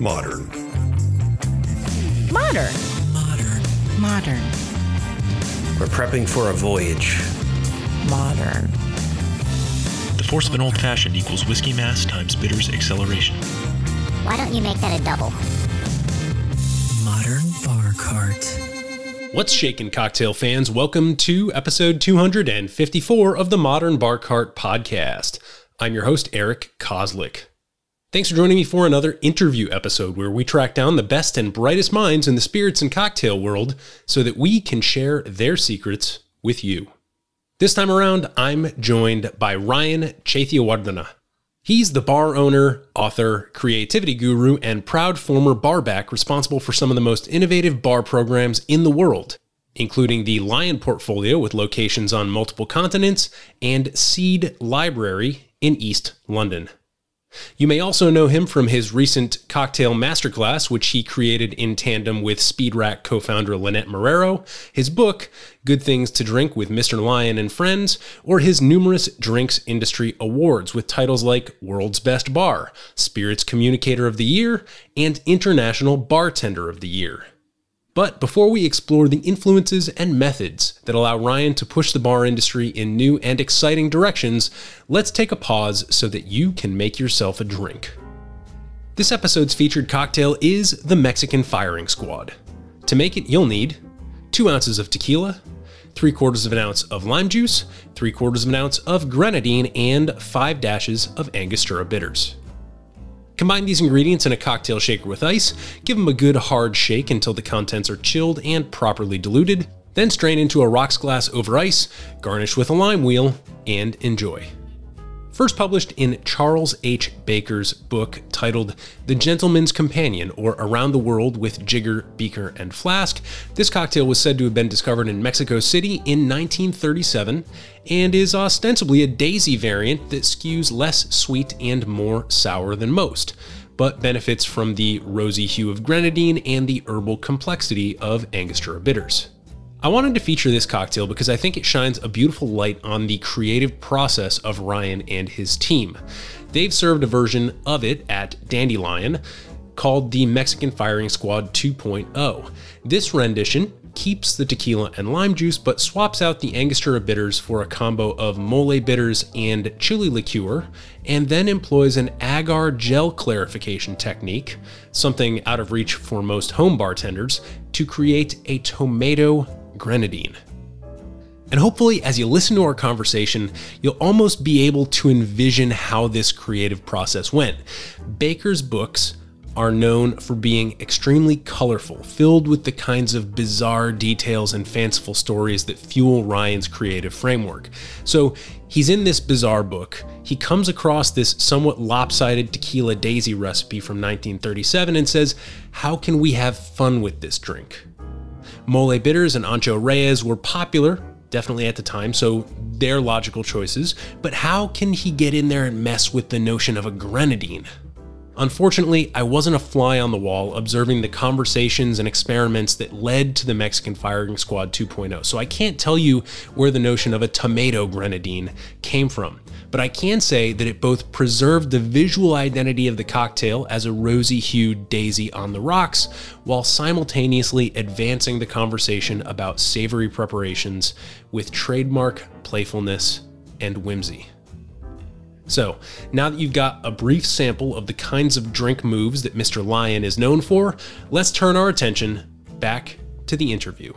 Modern. Modern. Modern. Modern. We're prepping for a voyage. Modern. The force of an old fashioned equals whiskey mass times bitters acceleration. Why don't you make that a double? Modern Bar Cart. What's shaking, cocktail fans? Welcome to episode 254 of the Modern Bar Cart podcast. I'm your host, Eric Kozlik. Thanks for joining me for another interview episode where we track down the best and brightest minds in the spirits and cocktail world so that we can share their secrets with you. This time around, I'm joined by Ryan Chetiyawardana. He's the bar owner, author, creativity guru, and proud former barback responsible for some of the most innovative bar programs in the world, including the Lyan portfolio with locations on multiple continents and Seed Library in East London. You may also know him from his recent cocktail masterclass, which he created in tandem with Speed Rack co founder Lynette Marrero, his book, Good Things to Drink with Mr. Lyan and Friends, or his numerous drinks industry awards with titles like World's Best Bar, Spirits Communicator of the Year, and International Bartender of the Year. But before we explore the influences and methods that allow Ryan to push the bar industry in new and exciting directions, let's take a pause so that you can make yourself a drink. This episode's featured cocktail is the Mexican Firing Squad. To make it, you'll need 2 ounces of tequila, 3 quarters of an ounce of lime juice, 3 quarters of an ounce of grenadine, and 5 dashes of Angostura bitters. Combine these ingredients in a cocktail shaker with ice, give them a good hard shake until the contents are chilled and properly diluted, then strain into a rocks glass over ice, garnish with a lime wheel, and enjoy. First published in Charles H. Baker's book titled The Gentleman's Companion or Around the World with Jigger, Beaker, and Flask, this cocktail was said to have been discovered in Mexico City in 1937 and is ostensibly a daisy variant that skews less sweet and more sour than most, but benefits from the rosy hue of grenadine and the herbal complexity of Angostura bitters. I wanted to feature this cocktail because I think it shines a beautiful light on the creative process of Ryan and his team. They've served a version of it at Dandelyan called the Mexican Firing Squad 2.0. This rendition keeps the tequila and lime juice but swaps out the Angostura bitters for a combo of mole bitters and chili liqueur, and then employs an agar gel clarification technique, something out of reach for most home bartenders, to create a tomato grenadine. And hopefully, as you listen to our conversation, you'll almost be able to envision how this creative process went. Baker's books are known for being extremely colorful, filled with the kinds of bizarre details and fanciful stories that fuel Ryan's creative framework. So he's in this bizarre book. He comes across this somewhat lopsided tequila daisy recipe from 1937 and says, How can we have fun with this drink? Mole Bitters and Ancho Reyes were popular, definitely at the time, so they're logical choices. But how can he get in there and mess with the notion of a grenadine? Unfortunately, I wasn't a fly on the wall observing the conversations and experiments that led to the Mexican Firing Squad 2.0, so I can't tell you where the notion of a tomato grenadine came from. But I can say that it both preserved the visual identity of the cocktail as a rosy hued daisy on the rocks, while simultaneously advancing the conversation about savory preparations with trademark playfulness and whimsy. So, now that you've got a brief sample of the kinds of drink moves that Mr. Lyan is known for, let's turn our attention back to the interview.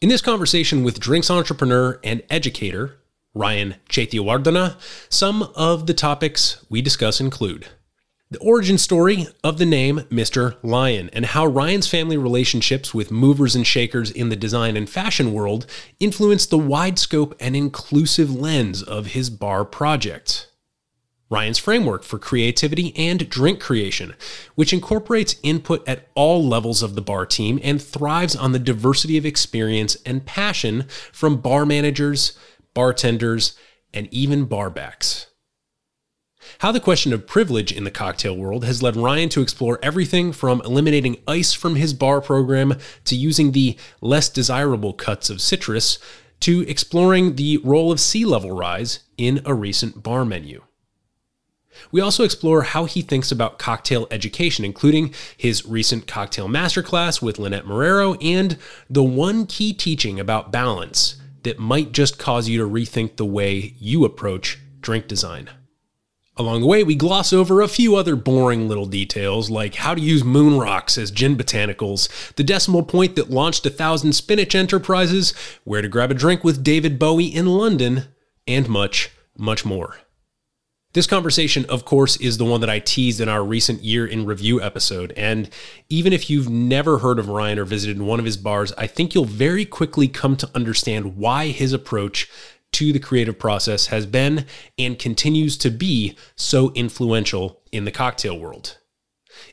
In this conversation with drinks entrepreneur and educator Ryan Chetiyawardana, some of the topics we discuss include the origin story of the name Mr. Lyan and how Ryan's family relationships with movers and shakers in the design and fashion world influenced the wide scope and inclusive lens of his bar project. Ryan's framework for creativity and drink creation, which incorporates input at all levels of the bar team and thrives on the diversity of experience and passion from bar managers, bartenders, and even barbacks. How the question of privilege in the cocktail world has led Ryan to explore everything from eliminating ice from his bar program to using the less desirable cuts of citrus to exploring the role of sea level rise in a recent bar menu. We also explore how he thinks about cocktail education, including his recent cocktail masterclass with Lynette Marrero and the one key teaching about balance that might just cause you to rethink the way you approach drink design. Along the way, we gloss over a few other boring little details, like how to use moon rocks as gin botanicals, the decimal point that launched a thousand spinach enterprises, where to grab a drink with David Bowie in London, and much, much more. This conversation, of course, is the one that I teased in our recent year in review episode. And even if you've never heard of Ryan or visited one of his bars, I think you'll very quickly come to understand why his approach to the creative process has been and continues to be so influential in the cocktail world.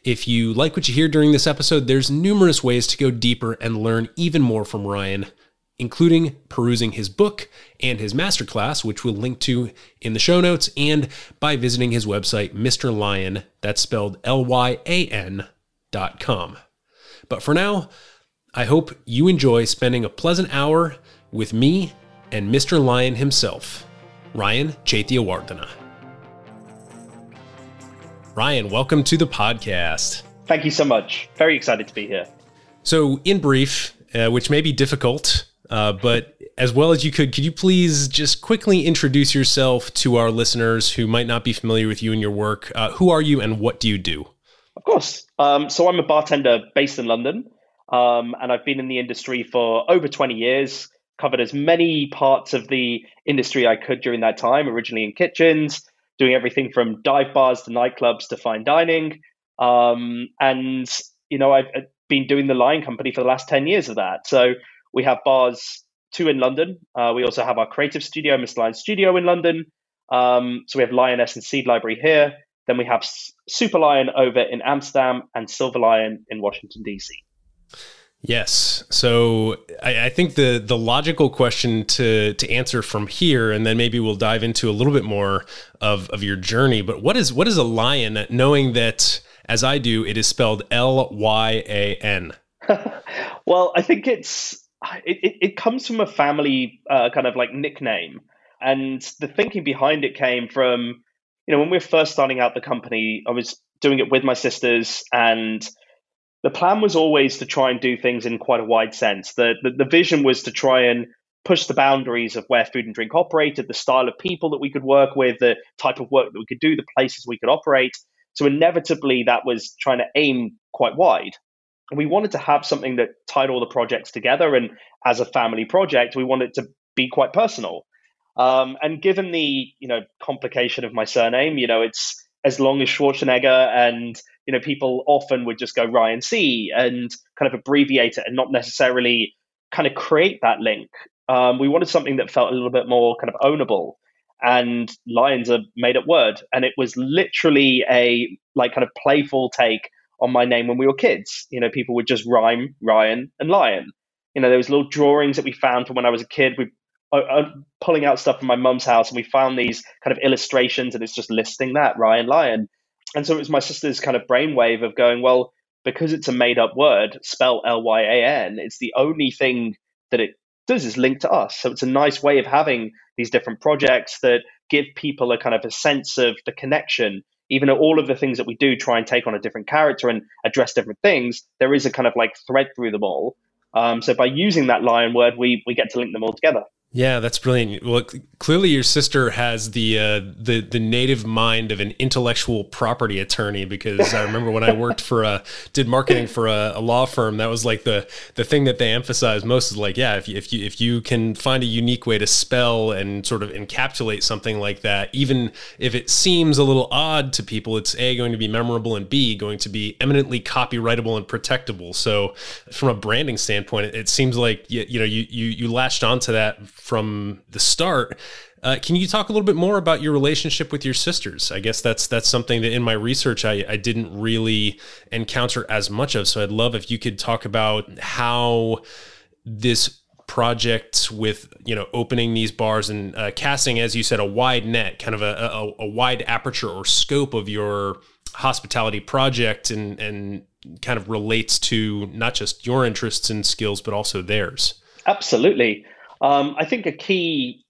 If you like what you hear during this episode, there's numerous ways to go deeper and learn even more from Ryan, including perusing his book and his masterclass, which we'll link to in the show notes, and by visiting his website, Mr. Lyan, that's spelled L Y A N dot com. But for now, I hope you enjoy spending a pleasant hour with me and Mr. Lyan himself, Ryan Chetiyawardana. Ryan, welcome to the podcast. Thank you so much. Very excited to be here. So, in brief, uh, which may be difficult, uh, but as well as you could, could you please just quickly introduce yourself to our listeners who might not be familiar with you and your work? Uh, who are you and what do you do? Of course. Um, so, I'm a bartender based in London, um, and I've been in the industry for over 20 years covered as many parts of the industry I could during that time, originally in kitchens, doing everything from dive bars to nightclubs to fine dining. Um, and, you know, I've been doing the Lyan Company for the last 10 years of that. So we have bars, two in London. Uh, we also have our creative studio, Mr. Lyan Studio in London. Um, so we have Lyaness and Seed Library here. Then we have Super Lyan over in Amsterdam and Silver Lyan in Washington, D.C. Yes. So I, I, think the the logical question to to answer from here, and then maybe we'll dive into a little bit more of, of your journey. But what is what is a Lyan? Knowing that as I do, it is spelled L Y A N. well, I think it's it, it, it comes from a family uh, kind of like nickname, and the thinking behind it came from you know when we were first starting out the company, I was doing it with my sisters and the plan was always to try and do things in quite a wide sense. The, the, the vision was to try and push the boundaries of where food and drink operated, the style of people that we could work with, the type of work that we could do, the places we could operate. So inevitably, that was trying to aim quite wide. And we wanted to have something that tied all the projects together. And as a family project, we wanted to be quite personal. Um, and given the you know complication of my surname, you know it's as long as Schwarzenegger and you know, people often would just go Ryan C and kind of abbreviate it and not necessarily kind of create that link. Um, we wanted something that felt a little bit more kind of ownable. And Lyan's are made up word. And it was literally a like kind of playful take on my name when we were kids. You know, people would just rhyme Ryan and Lion. You know, there was little drawings that we found from when I was a kid. We uh, uh, pulling out stuff from my mum's house, and we found these kind of illustrations, and it's just listing that Ryan Lion. And so it was my sister's kind of brainwave of going, well, because it's a made up word, spell L Y A N, it's the only thing that it does is link to us. So it's a nice way of having these different projects that give people a kind of a sense of the connection. Even though all of the things that we do try and take on a different character and address different things, there is a kind of like thread through them all. Um, so by using that Lyan word, we we get to link them all together. Yeah, that's brilliant. Well, clearly your sister has the uh, the the native mind of an intellectual property attorney because I remember when I worked for a did marketing for a, a, law firm that was like the the thing that they emphasized most is like yeah if you, if you if you can find a unique way to spell and sort of encapsulate something like that even if it seems a little odd to people it's a going to be memorable and b going to be eminently copyrightable and protectable. So from a branding standpoint, it, it seems like you, you know you you you latched onto that from the start. Uh, can you talk a little bit more about your relationship with your sisters? I guess that's that's something that in my research I, I didn't really encounter as much of. So I'd love if you could talk about how this project with you know opening these bars and uh, casting, as you said, a wide net, kind of a, a, a wide aperture or scope of your hospitality project, and and kind of relates to not just your interests and skills, but also theirs. Absolutely. Um, I think a key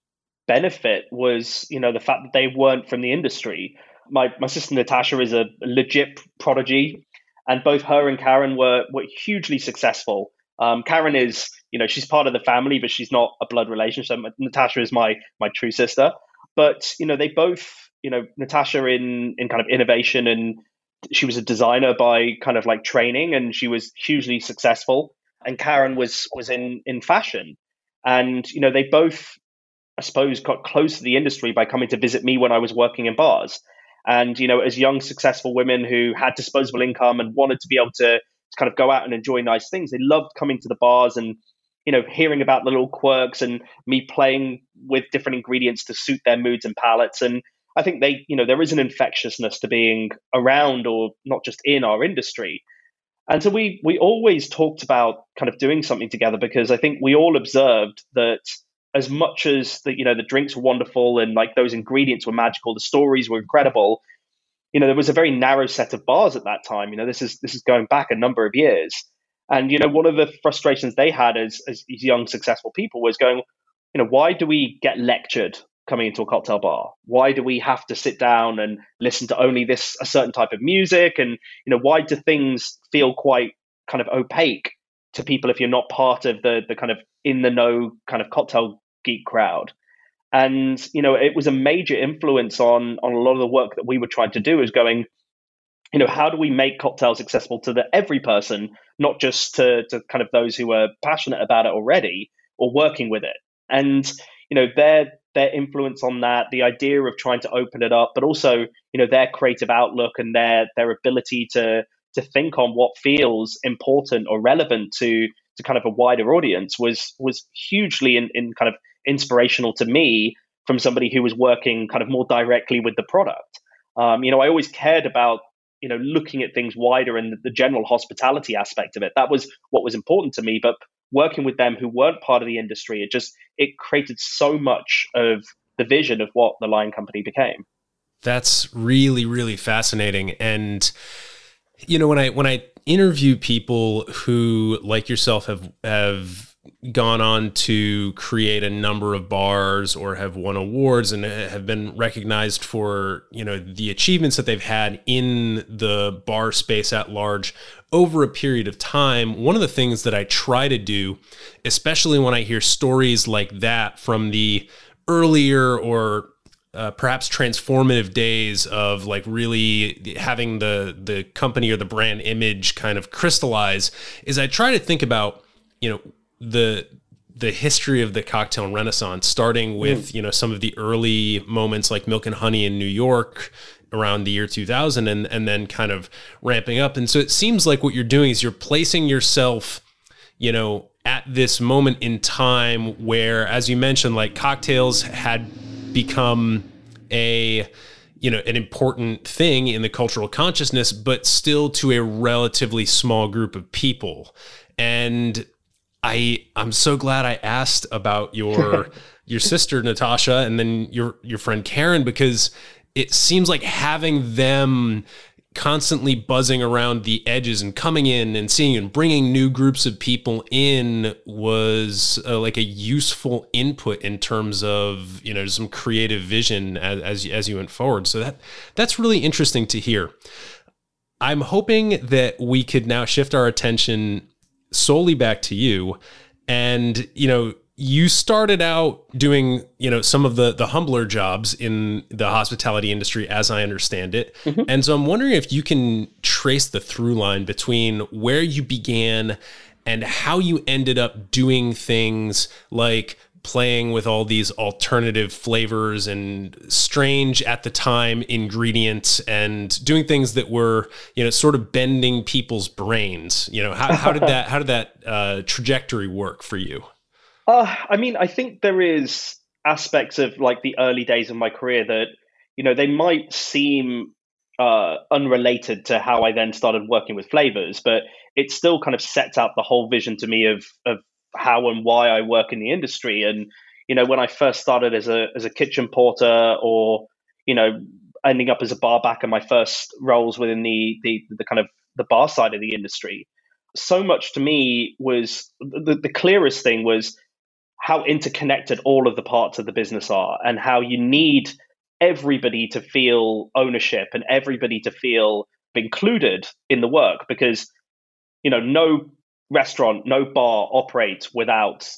benefit was, you know, the fact that they weren't from the industry. My my sister Natasha is a legit prodigy, and both her and Karen were were hugely successful. Um, Karen is, you know, she's part of the family, but she's not a blood relation. So Natasha is my my true sister. But you know, they both, you know, Natasha in in kind of innovation and she was a designer by kind of like training, and she was hugely successful. And Karen was was in in fashion, and you know, they both, I suppose, got close to the industry by coming to visit me when I was working in bars. And you know, as young successful women who had disposable income and wanted to be able to to kind of go out and enjoy nice things. They loved coming to the bars and you know hearing about the little quirks and me playing with different ingredients to suit their moods and palates. And I think they you know there is an infectiousness to being around or not just in our industry. And so we we always talked about kind of doing something together because I think we all observed that as much as the you know the drinks were wonderful and like those ingredients were magical, the stories were incredible you know, there was a very narrow set of bars at that time. You know, this is this is going back a number of years. And you know, one of the frustrations they had as as young successful people was going, you know, why do we get lectured coming into a cocktail bar? Why do we have to sit down and listen to only this a certain type of music? And you know, why do things feel quite kind of opaque to people if you're not part of the the kind of in the know kind of cocktail geek crowd? and you know it was a major influence on on a lot of the work that we were trying to do is going you know how do we make cocktails accessible to the every person not just to to kind of those who are passionate about it already or working with it and you know their their influence on that the idea of trying to open it up but also you know their creative outlook and their their ability to to think on what feels important or relevant to to kind of a wider audience was was hugely in, in kind of inspirational to me from somebody who was working kind of more directly with the product. Um, you know, I always cared about you know looking at things wider and the general hospitality aspect of it. That was what was important to me. But working with them who weren't part of the industry, it just it created so much of the vision of what the Lyan Company became. That's really really fascinating and you know when I when I interview people who like yourself have have gone on to create a number of bars or have won awards and have been recognized for you know the achievements that they've had in the bar space at large over a period of time. One of the things that I try to do especially when I hear stories like that from the earlier or uh, perhaps transformative days of like really having the the company or the brand image kind of crystallize is I try to think about you know the the history of the cocktail renaissance starting with mm. you know some of the early moments like milk and honey in new york around the year 2000 and and then kind of ramping up and so it seems like what you're doing is you're placing yourself you know at this moment in time where as you mentioned like cocktails had become a you know an important thing in the cultural consciousness but still to a relatively small group of people and I I'm so glad I asked about your your sister Natasha and then your your friend Karen because it seems like having them constantly buzzing around the edges and coming in and seeing and bringing new groups of people in was uh, like a useful input in terms of you know some creative vision as, as as you went forward. So that that's really interesting to hear. I'm hoping that we could now shift our attention solely back to you. And, you know, you started out doing, you know, some of the the humbler jobs in the hospitality industry as I understand it. Mm-hmm. And so I'm wondering if you can trace the through line between where you began and how you ended up doing things like playing with all these alternative flavors and strange at the time ingredients and doing things that were you know sort of bending people's brains. You know how, how did that how did that uh, trajectory work for you? Uh, i mean i think there is aspects of like the early days of my career that you know they might seem uh, unrelated to how i then started working with flavors but it still kind of sets out the whole vision to me of of how and why I work in the industry. And you know, when I first started as a as a kitchen porter, or you know, ending up as a bar back in my first roles within the the, the kind of the bar side of the industry, so much to me was the, the clearest thing was how interconnected all of the parts of the business are, and how you need everybody to feel ownership and everybody to feel included in the work because you know no restaurant no bar operates without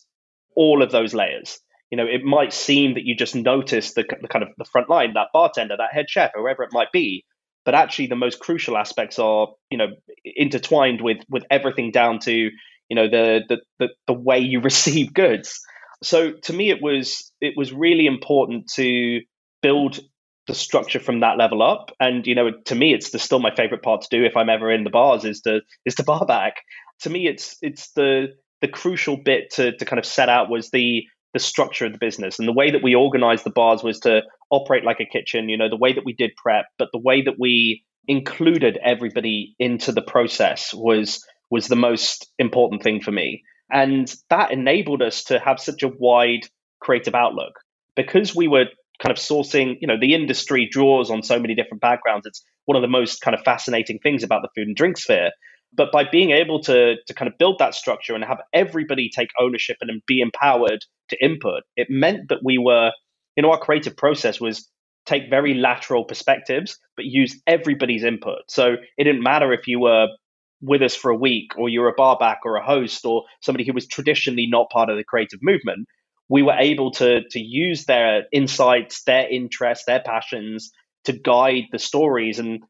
all of those layers. You know it might seem that you just notice the, the kind of the front line that bartender that head chef whoever it might be but actually the most crucial aspects are you know intertwined with with everything down to you know the the the, the way you receive goods. So to me it was it was really important to build the structure from that level up. And you know to me it's the, still my favorite part to do if i'm ever in the bars is to is to bar back to me it's it's the the crucial bit to to kind of set out was the the structure of the business and the way that we organized the bars was to operate like a kitchen you know the way that we did prep but the way that we included everybody into the process was was the most important thing for me and that enabled us to have such a wide creative outlook because we were kind of sourcing, you know, the industry draws on so many different backgrounds. It's one of the most kind of fascinating things about the food and drink sphere. But by being able to to kind of build that structure and have everybody take ownership and be empowered to input, it meant that we were, you know, our creative process was take very lateral perspectives, but use everybody's input. So it didn't matter if you were with us for a week or you're a barback or a host or somebody who was traditionally not part of the creative movement we were able to to use their insights, their interests, their passions to guide the stories. And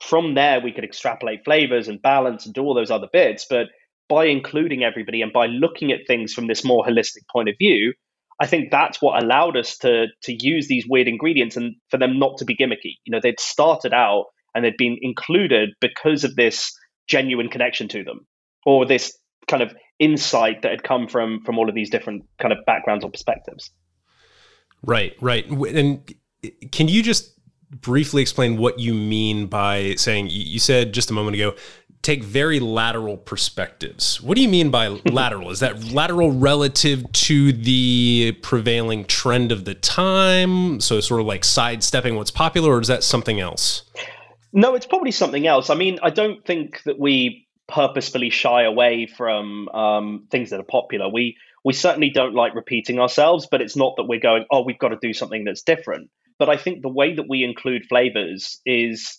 from there, we could extrapolate flavors and balance and do all those other bits. But by including everybody and by looking at things from this more holistic point of view, I think that's what allowed us to to use these weird ingredients and for them not to be gimmicky. You know, they'd started out and they'd been included because of this genuine connection to them or this kind of insight that had come from from all of these different kind of backgrounds or perspectives. Right, right. And can you just briefly explain what you mean by saying you said just a moment ago take very lateral perspectives. What do you mean by lateral? Is that lateral relative to the prevailing trend of the time? So sort of like sidestepping what's popular or is that something else? No, it's probably something else. I mean, I don't think that we purposefully shy away from um, things that are popular. We we certainly don't like repeating ourselves, but it's not that we're going, oh, we've got to do something that's different. But I think the way that we include flavors is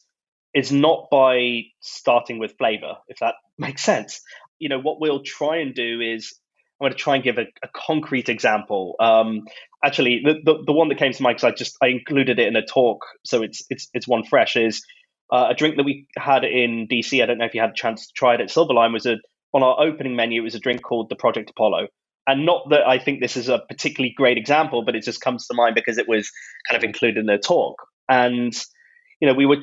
is not by starting with flavor, if that makes sense. You know, what we'll try and do is I'm going to try and give a, a concrete example. Um, actually, the, the, the one that came to mind because I just I included it in a talk, so it's it's it's one fresh is uh, a drink that we had in DC, I don't know if you had a chance to try it at Silver Lyan, was a on our opening menu. It was a drink called the Project Apollo, and not that I think this is a particularly great example, but it just comes to mind because it was kind of included in the talk. And you know, we were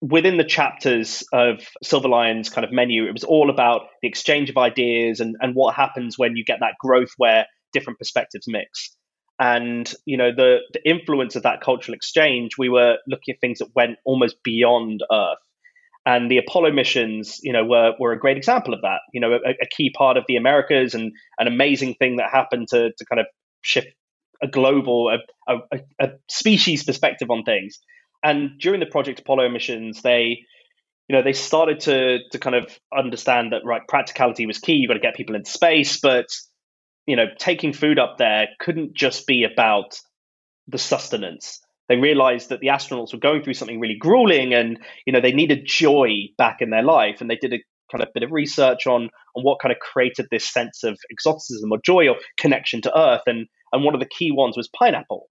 within the chapters of Silver Lyan's kind of menu. It was all about the exchange of ideas and and what happens when you get that growth where different perspectives mix and you know the the influence of that cultural exchange we were looking at things that went almost beyond earth and the apollo missions you know were, were a great example of that you know a, a key part of the americas and an amazing thing that happened to, to kind of shift a global a, a, a species perspective on things and during the project apollo missions they you know they started to to kind of understand that right practicality was key you got to get people into space but you know, taking food up there couldn't just be about the sustenance. They realized that the astronauts were going through something really grueling and, you know, they needed joy back in their life. And they did a kind of bit of research on on what kind of created this sense of exoticism or joy or connection to Earth. And and one of the key ones was pineapple.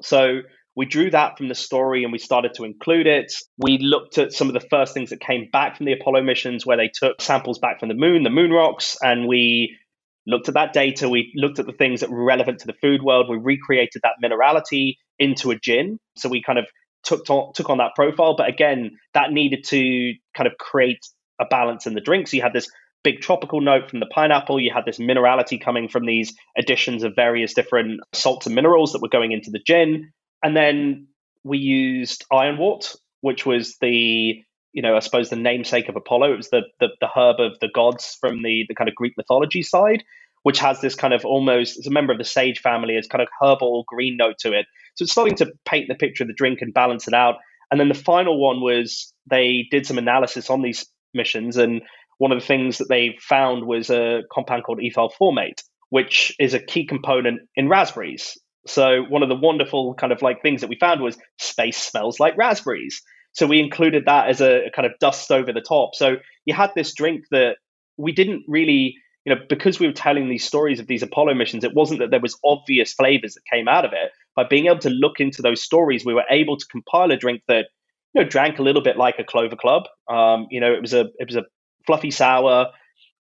So we drew that from the story and we started to include it. We looked at some of the first things that came back from the Apollo missions where they took samples back from the moon, the moon rocks, and we looked at that data. We looked at the things that were relevant to the food world. We recreated that minerality into a gin. So we kind of took to, took on that profile. But again, that needed to kind of create a balance in the drink. So you had this big tropical note from the pineapple. You had this minerality coming from these additions of various different salts and minerals that were going into the gin. And then we used ironwort, which was the you know, I suppose the namesake of Apollo. It was the, the, the herb of the gods from the, the kind of Greek mythology side, which has this kind of almost, as a member of the sage family, it's kind of herbal green note to it. So it's starting to paint the picture of the drink and balance it out. And then the final one was they did some analysis on these missions, and one of the things that they found was a compound called ethyl formate, which is a key component in raspberries. So one of the wonderful kind of like things that we found was space smells like raspberries. So we included that as a, a kind of dust over the top. So you had this drink that we didn't really, you know, because we were telling these stories of these Apollo missions, it wasn't that there was obvious flavors that came out of it. By being able to look into those stories, we were able to compile a drink that, you know, drank a little bit like a Clover Club. Um, you know, it was a it was a fluffy sour,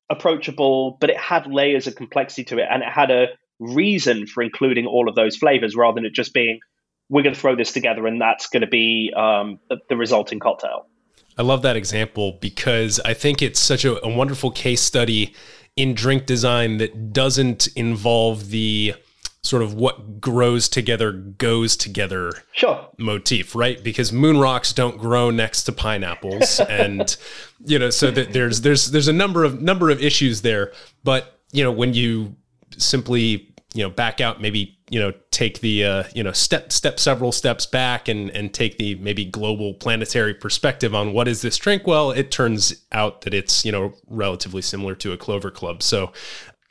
approachable, but it had layers of complexity to it, and it had a reason for including all of those flavors rather than it just being we're going to throw this together and that's going to be um, the, resulting cocktail. I love that example because I think it's such a, a wonderful case study in drink design that doesn't involve the sort of what grows together goes together sure. motif, right? Because moon rocks don't grow next to pineapples, and you know, so that there's there's there's a number of number of issues there. But you know, when you simply you know back out maybe you know take the uh, you know step step several steps back and and take the maybe global planetary perspective on what is this drink well it turns out that it's you know relatively similar to a clover club so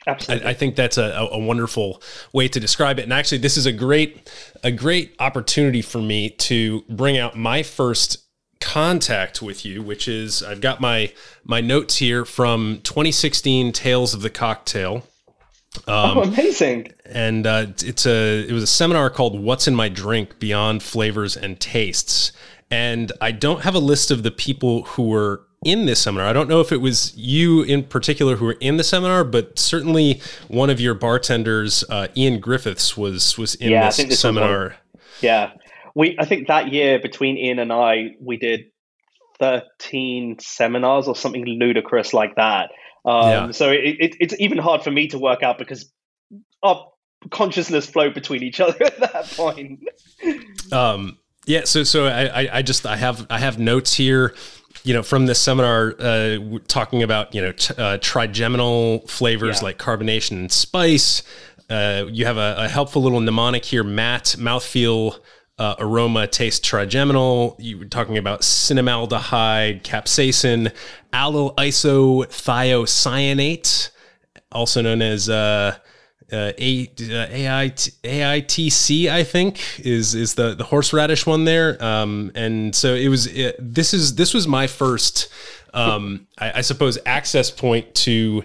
Absolutely. I, I, think that's a, a wonderful way to describe it. And actually, this is a great a great opportunity for me to bring out my first contact with you, which is I've got my my notes here from 2016 Tales of the Cocktail. Um, oh, amazing! And uh, it's a it was a seminar called "What's in My Drink: Beyond Flavors and Tastes." And I don't have a list of the people who were in this seminar. I don't know if it was you in particular who were in the seminar, but certainly one of your bartenders, uh, Iain Griffiths, was was in yeah, this, this seminar. yeah, we I think that year between Iain and I, we did thirteen seminars or something ludicrous like that. Um, yeah. So it, it, it's even hard for me to work out because our consciousness flow between each other at that point. um, yeah. So so I, I just I have I have notes here. You know, from this seminar, uh, talking about you know t- uh, trigeminal flavors yeah. like carbonation and spice. Uh, you have a, a, helpful little mnemonic here: matte, mouthfeel, uh, aroma, taste trigeminal. You were talking about cinnamaldehyde, capsaicin, allyl isothiocyanate, also known as uh, uh, A, uh, AIT, AITC, I think is is the the horseradish one there. Um, and so it was. It, this is this was my first, um, I, I suppose, access point to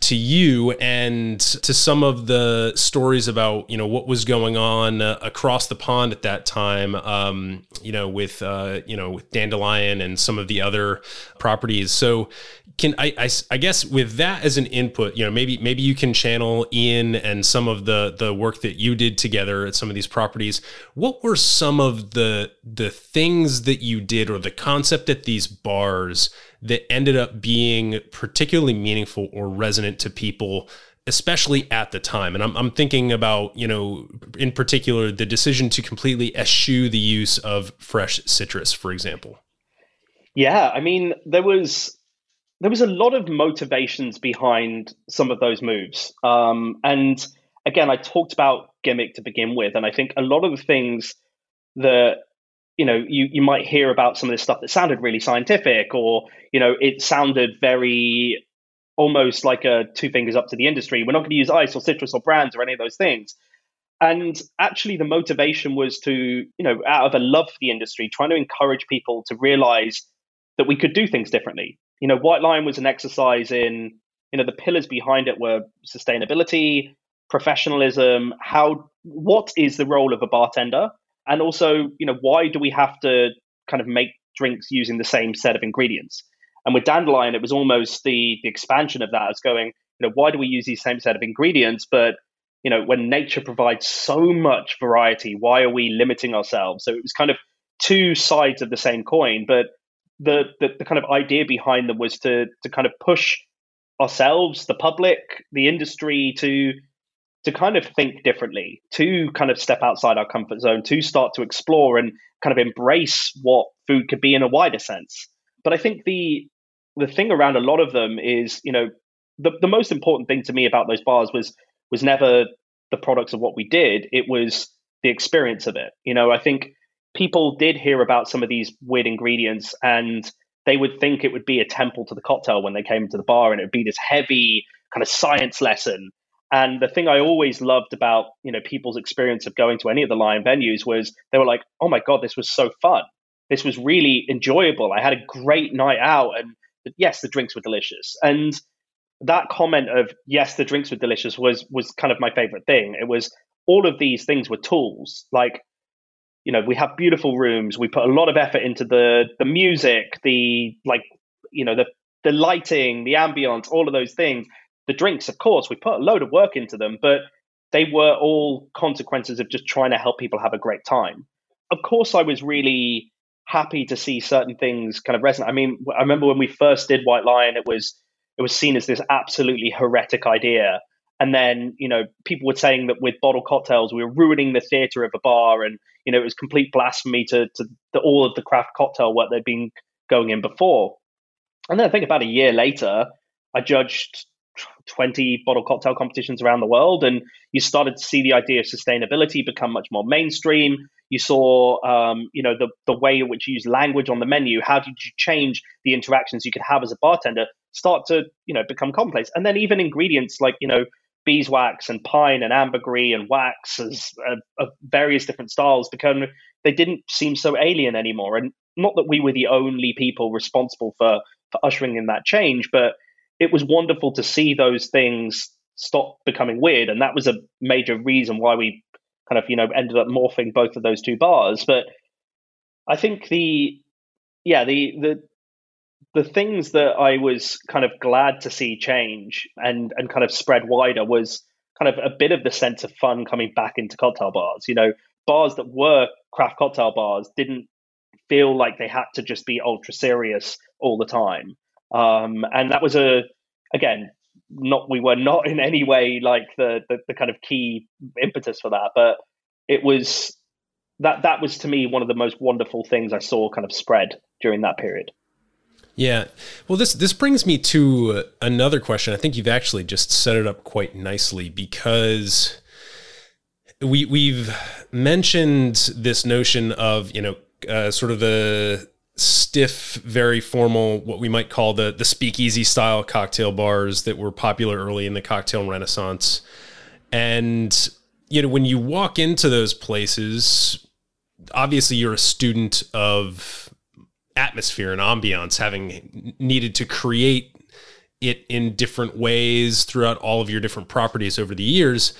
to you and to some of the stories about you know what was going on uh, across the pond at that time um, you know with uh, you know with Dandelyan and some of the other properties. So can I, I, I guess with that as an input you know maybe maybe you can channel Iain and some of the the work that you did together at some of these properties. What were some of the the things that you did or the concept at these bars that ended up being particularly meaningful or resonant to people especially at the time? And I'm, I'm thinking about you know in particular the decision to completely eschew the use of fresh citrus for example. Yeah i mean there was there was a lot of motivations behind some of those moves. Um, and again i talked about gimmick to begin with and i think a lot of the things that you know you, you might hear about some of this stuff that sounded really scientific or you know it sounded very almost like a two fingers up to the industry. We're not going to use ice or citrus or brands or any of those things. And actually the motivation was to you know out of a love for the industry trying to encourage people to realize that we could do things differently you know White Lyan was an exercise in you know the pillars behind it were sustainability professionalism how what is the role of a bartender? And also you know why do we have to kind of make drinks using the same set of ingredients? And with Dandelyan it was almost the the expansion of that as going you know why do we use these same set of ingredients? But you know when nature provides so much variety why are we limiting ourselves? So it was kind of two sides of the same coin but the, the, the kind of idea behind them was to to kind of push ourselves the public the industry to to kind of think differently, to kind of step outside our comfort zone, to start to explore and kind of embrace what food could be in a wider sense. But I think the the thing around a lot of them is, you know, the, the most important thing to me about those bars was was never the products of what we did. It was the experience of it. You know, I think people did hear about some of these weird ingredients and they would think it would be a temple to the cocktail when they came to the bar and it would be this heavy kind of science lesson And the thing I always loved about you know people's experience of going to any of the Lyan venues was they were like, "Oh my god, this was so fun! This was really enjoyable. I had a great night out, and yes, the drinks were delicious." And that comment of yes, the drinks were delicious was was kind of my favorite thing. It was all of these things were tools. Like, you know, we have beautiful rooms. We put a lot of effort into the the music, the like, you know, the the lighting, the ambience, all of those things the drinks, of course, we put a load of work into them, but they were all consequences of just trying to help people have a great time. Of course, I was really happy to see certain things kind of resonate. I mean, I remember when we first did White Lyan, it was it was seen as this absolutely heretic idea. And then, you know, people were saying that with bottle cocktails, we were ruining the theater of a bar, and you know, it was complete blasphemy to to the, all of the craft cocktail work they'd been going in before. And then I think about a year later, I judged 20 bottle cocktail competitions around the world and you started to see the idea of sustainability become much more mainstream. You saw um, you know the, the way in which you use language on the menu. How did you change the interactions you could have as a bartender start to you know become commonplace. And then even ingredients like you know beeswax and pine and ambergris and wax as uh, of various different styles become they didn't seem so alien anymore and not that we were the only people responsible for for ushering in that change but it was wonderful to see those things stop becoming weird, and that was a major reason why we kind of you know ended up morphing both of those two bars. But I think the yeah the the the things that I was kind of glad to see change and and kind of spread wider was kind of a bit of the sense of fun coming back into cocktail bars. You know, bars that were craft cocktail bars didn't feel like they had to just be ultra serious all the time. Um, and that was a again not we were not in any way like the, the, the kind of key impetus for that, but it was that that was to me one of the most wonderful things I saw kind of spread during that period. Yeah. Well, this this brings me to another question. I think you've actually just set it up quite nicely because we we've mentioned this notion of you know uh, sort of the stiff, very formal, what we might call the the speakeasy style cocktail bars that were popular early in the cocktail renaissance. And you know, when you walk into those places, obviously you're a student of atmosphere and ambiance, having needed to create it in different ways throughout all of your different properties over the years.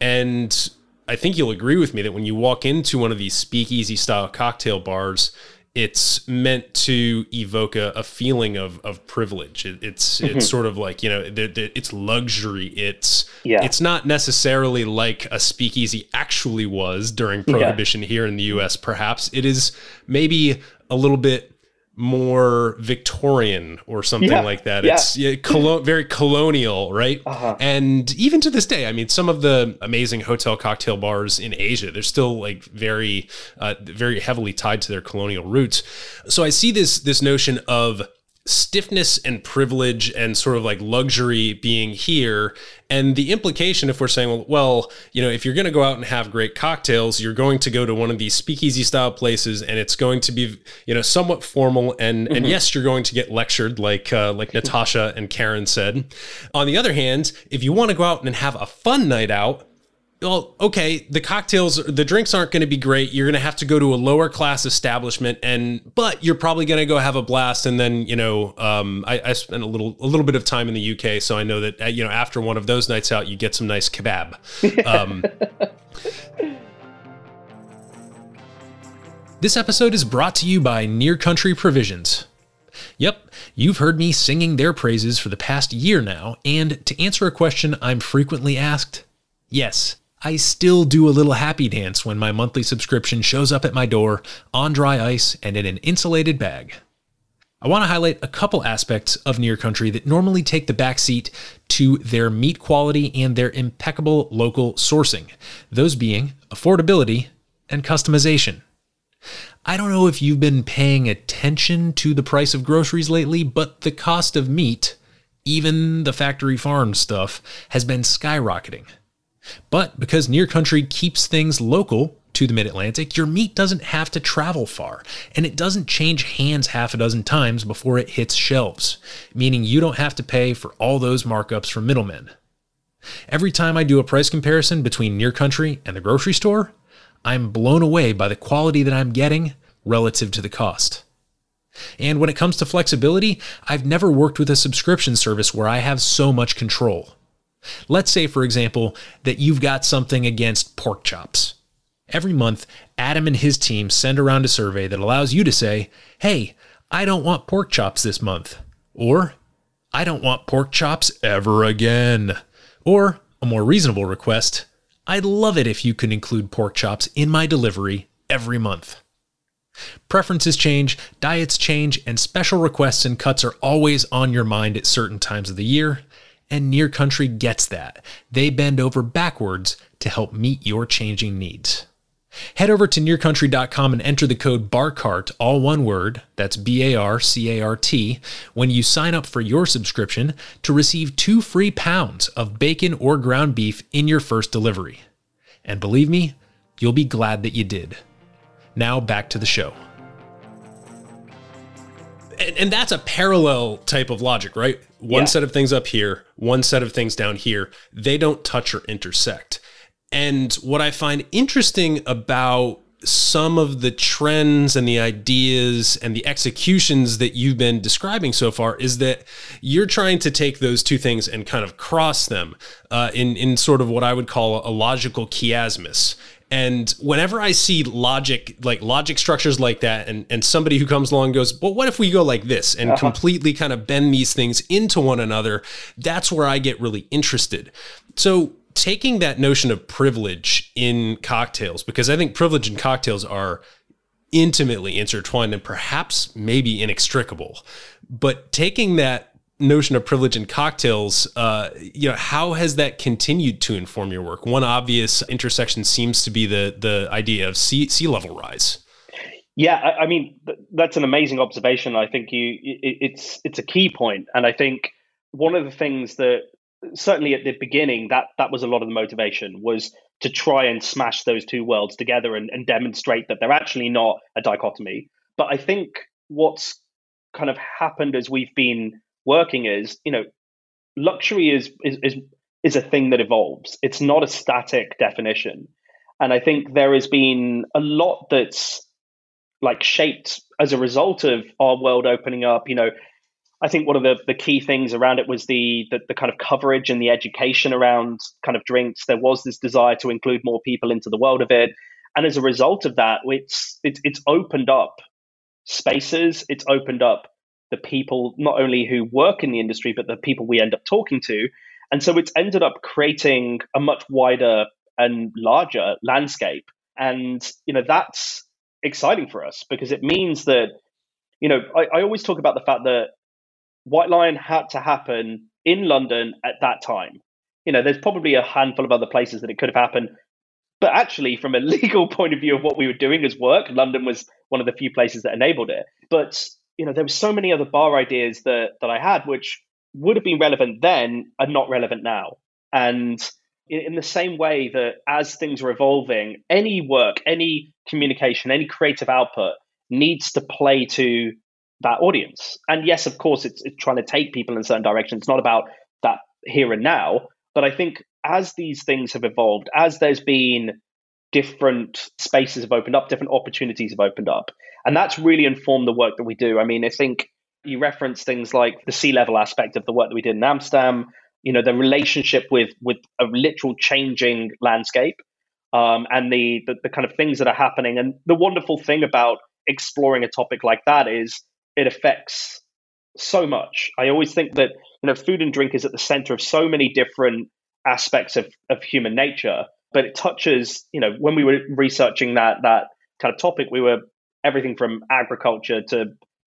And I think you'll agree with me that when you walk into one of these speakeasy style cocktail bars, it's meant to evoke a, a feeling of, of privilege. It, it's mm-hmm. it's sort of like you know the, the, it's luxury. It's yeah. It's not necessarily like a speakeasy actually was during prohibition yeah. here in the U.S. Perhaps it is maybe a little bit more Victorian or something yeah, like that. Yeah. It's yeah, colo- very colonial, right? Uh-huh. And even to this day, I mean, some of the amazing hotel cocktail bars in Asia, they're still like very, uh, very heavily tied to their colonial roots. So I see this this notion of stiffness and privilege and sort of like luxury being here and the implication if we're saying well, well you know if you're going to go out and have great cocktails you're going to go to one of these speakeasy style places and it's going to be you know somewhat formal and mm-hmm. and yes you're going to get lectured like uh, like Natasha and Karen said on the other hand if you want to go out and have a fun night out well, okay, the cocktails, the drinks aren't going to be great. You're going to have to go to a lower class establishment, and but you're probably going to go have a blast. And then you know, um, I, I, spent a little a little bit of time in the UK, so I know that uh, you know after one of those nights out, you get some nice kebab. Um, this episode is brought to you by Near Country Provisions. Yep, you've heard me singing their praises for the past year now, and to answer a question I'm frequently asked, yes. I still do a little happy dance when my monthly subscription shows up at my door on dry ice and in an insulated bag. I want to highlight a couple aspects of Near Country that normally take the backseat to their meat quality and their impeccable local sourcing, those being affordability and customization. I don't know if you've been paying attention to the price of groceries lately, but the cost of meat, even the factory farm stuff, has been skyrocketing. But because Near Country keeps things local to the mid Atlantic, your meat doesn't have to travel far, and it doesn't change hands half a dozen times before it hits shelves, meaning you don't have to pay for all those markups from middlemen. Every time I do a price comparison between Near Country and the grocery store, I'm blown away by the quality that I'm getting relative to the cost. And when it comes to flexibility, I've never worked with a subscription service where I have so much control. Let's say, for example, that you've got something against pork chops. Every month, Adam and his team send around a survey that allows you to say, hey, I don't want pork chops this month. Or, I don't want pork chops ever again. Or, a more reasonable request, I'd love it if you could include pork chops in my delivery every month. Preferences change, diets change, and special requests and cuts are always on your mind at certain times of the year, and Near Country gets that. They bend over backwards to help meet your changing needs. Head over to nearcountry.com and enter the code BARCART, all one word, that's B A R C A R T, when you sign up for your subscription to receive two free pounds of bacon or ground beef in your first delivery. And believe me, you'll be glad that you did. Now back to the show. And, and that's a parallel type of logic, right? One Yeah. set of things up here, one set of things down here. They don't touch or intersect. And what I find interesting about some of the trends and the ideas and the executions that you've been describing so far is that you're trying to take those two things and kind of cross them uh, in in sort of what I would call a logical chiasmus. And whenever I see logic, like logic structures like that, and, and somebody who comes along goes, well, what if we go like this and uh-huh. completely kind of bend these things into one another? That's where I get really interested. So, taking that notion of privilege in cocktails, because I think privilege and cocktails are intimately intertwined and perhaps maybe inextricable. But taking that notion of privilege in cocktails, uh, you know, how has that continued to inform your work? One obvious intersection seems to be the the idea of sea sea level rise. Yeah, I, I mean th- that's an amazing observation. I think you it, it's it's a key point, and I think one of the things that certainly at the beginning that that was a lot of the motivation was to try and smash those two worlds together and, and demonstrate that they're actually not a dichotomy. But I think what's kind of happened as we've been working is, you know, luxury is is is, is a thing that evolves. It's not a static definition. And I think there has been a lot that's like shaped as a result of our world opening up. You know, I think one of the, the key things around it was the, the the kind of coverage and the education around kind of drinks. There was this desire to include more people into the world of it, and as a result of that, it's it's it's opened up spaces. It's opened up the people not only who work in the industry, but the people we end up talking to, and so it's ended up creating a much wider and larger landscape. And you know that's exciting for us because it means that you know I, I always talk about the fact that White Lyan had to happen in London at that time. You know, there's probably a handful of other places that it could have happened, but actually, from a legal point of view of what we were doing as work, London was one of the few places that enabled it. But you know, there were so many other bar ideas that that I had, which would have been relevant then and not relevant now. And in, in the same way that as things are evolving, any work, any communication, any creative output needs to play to that audience. And yes, of course, it's, it's trying to take people in certain directions. It's not about that here and now. But I think as these things have evolved, as there's been different spaces have opened up, different opportunities have opened up, and that's really informed the work that we do. I mean, I think you reference things like the sea level aspect of the work that we did in Amsterdam. You know, the relationship with with a literal changing landscape, um, and the, the the kind of things that are happening. And the wonderful thing about exploring a topic like that is it affects so much. I always think that you know food and drink is at the center of so many different aspects of, of human nature, but it touches you know when we were researching that that kind of topic, we were everything from agriculture to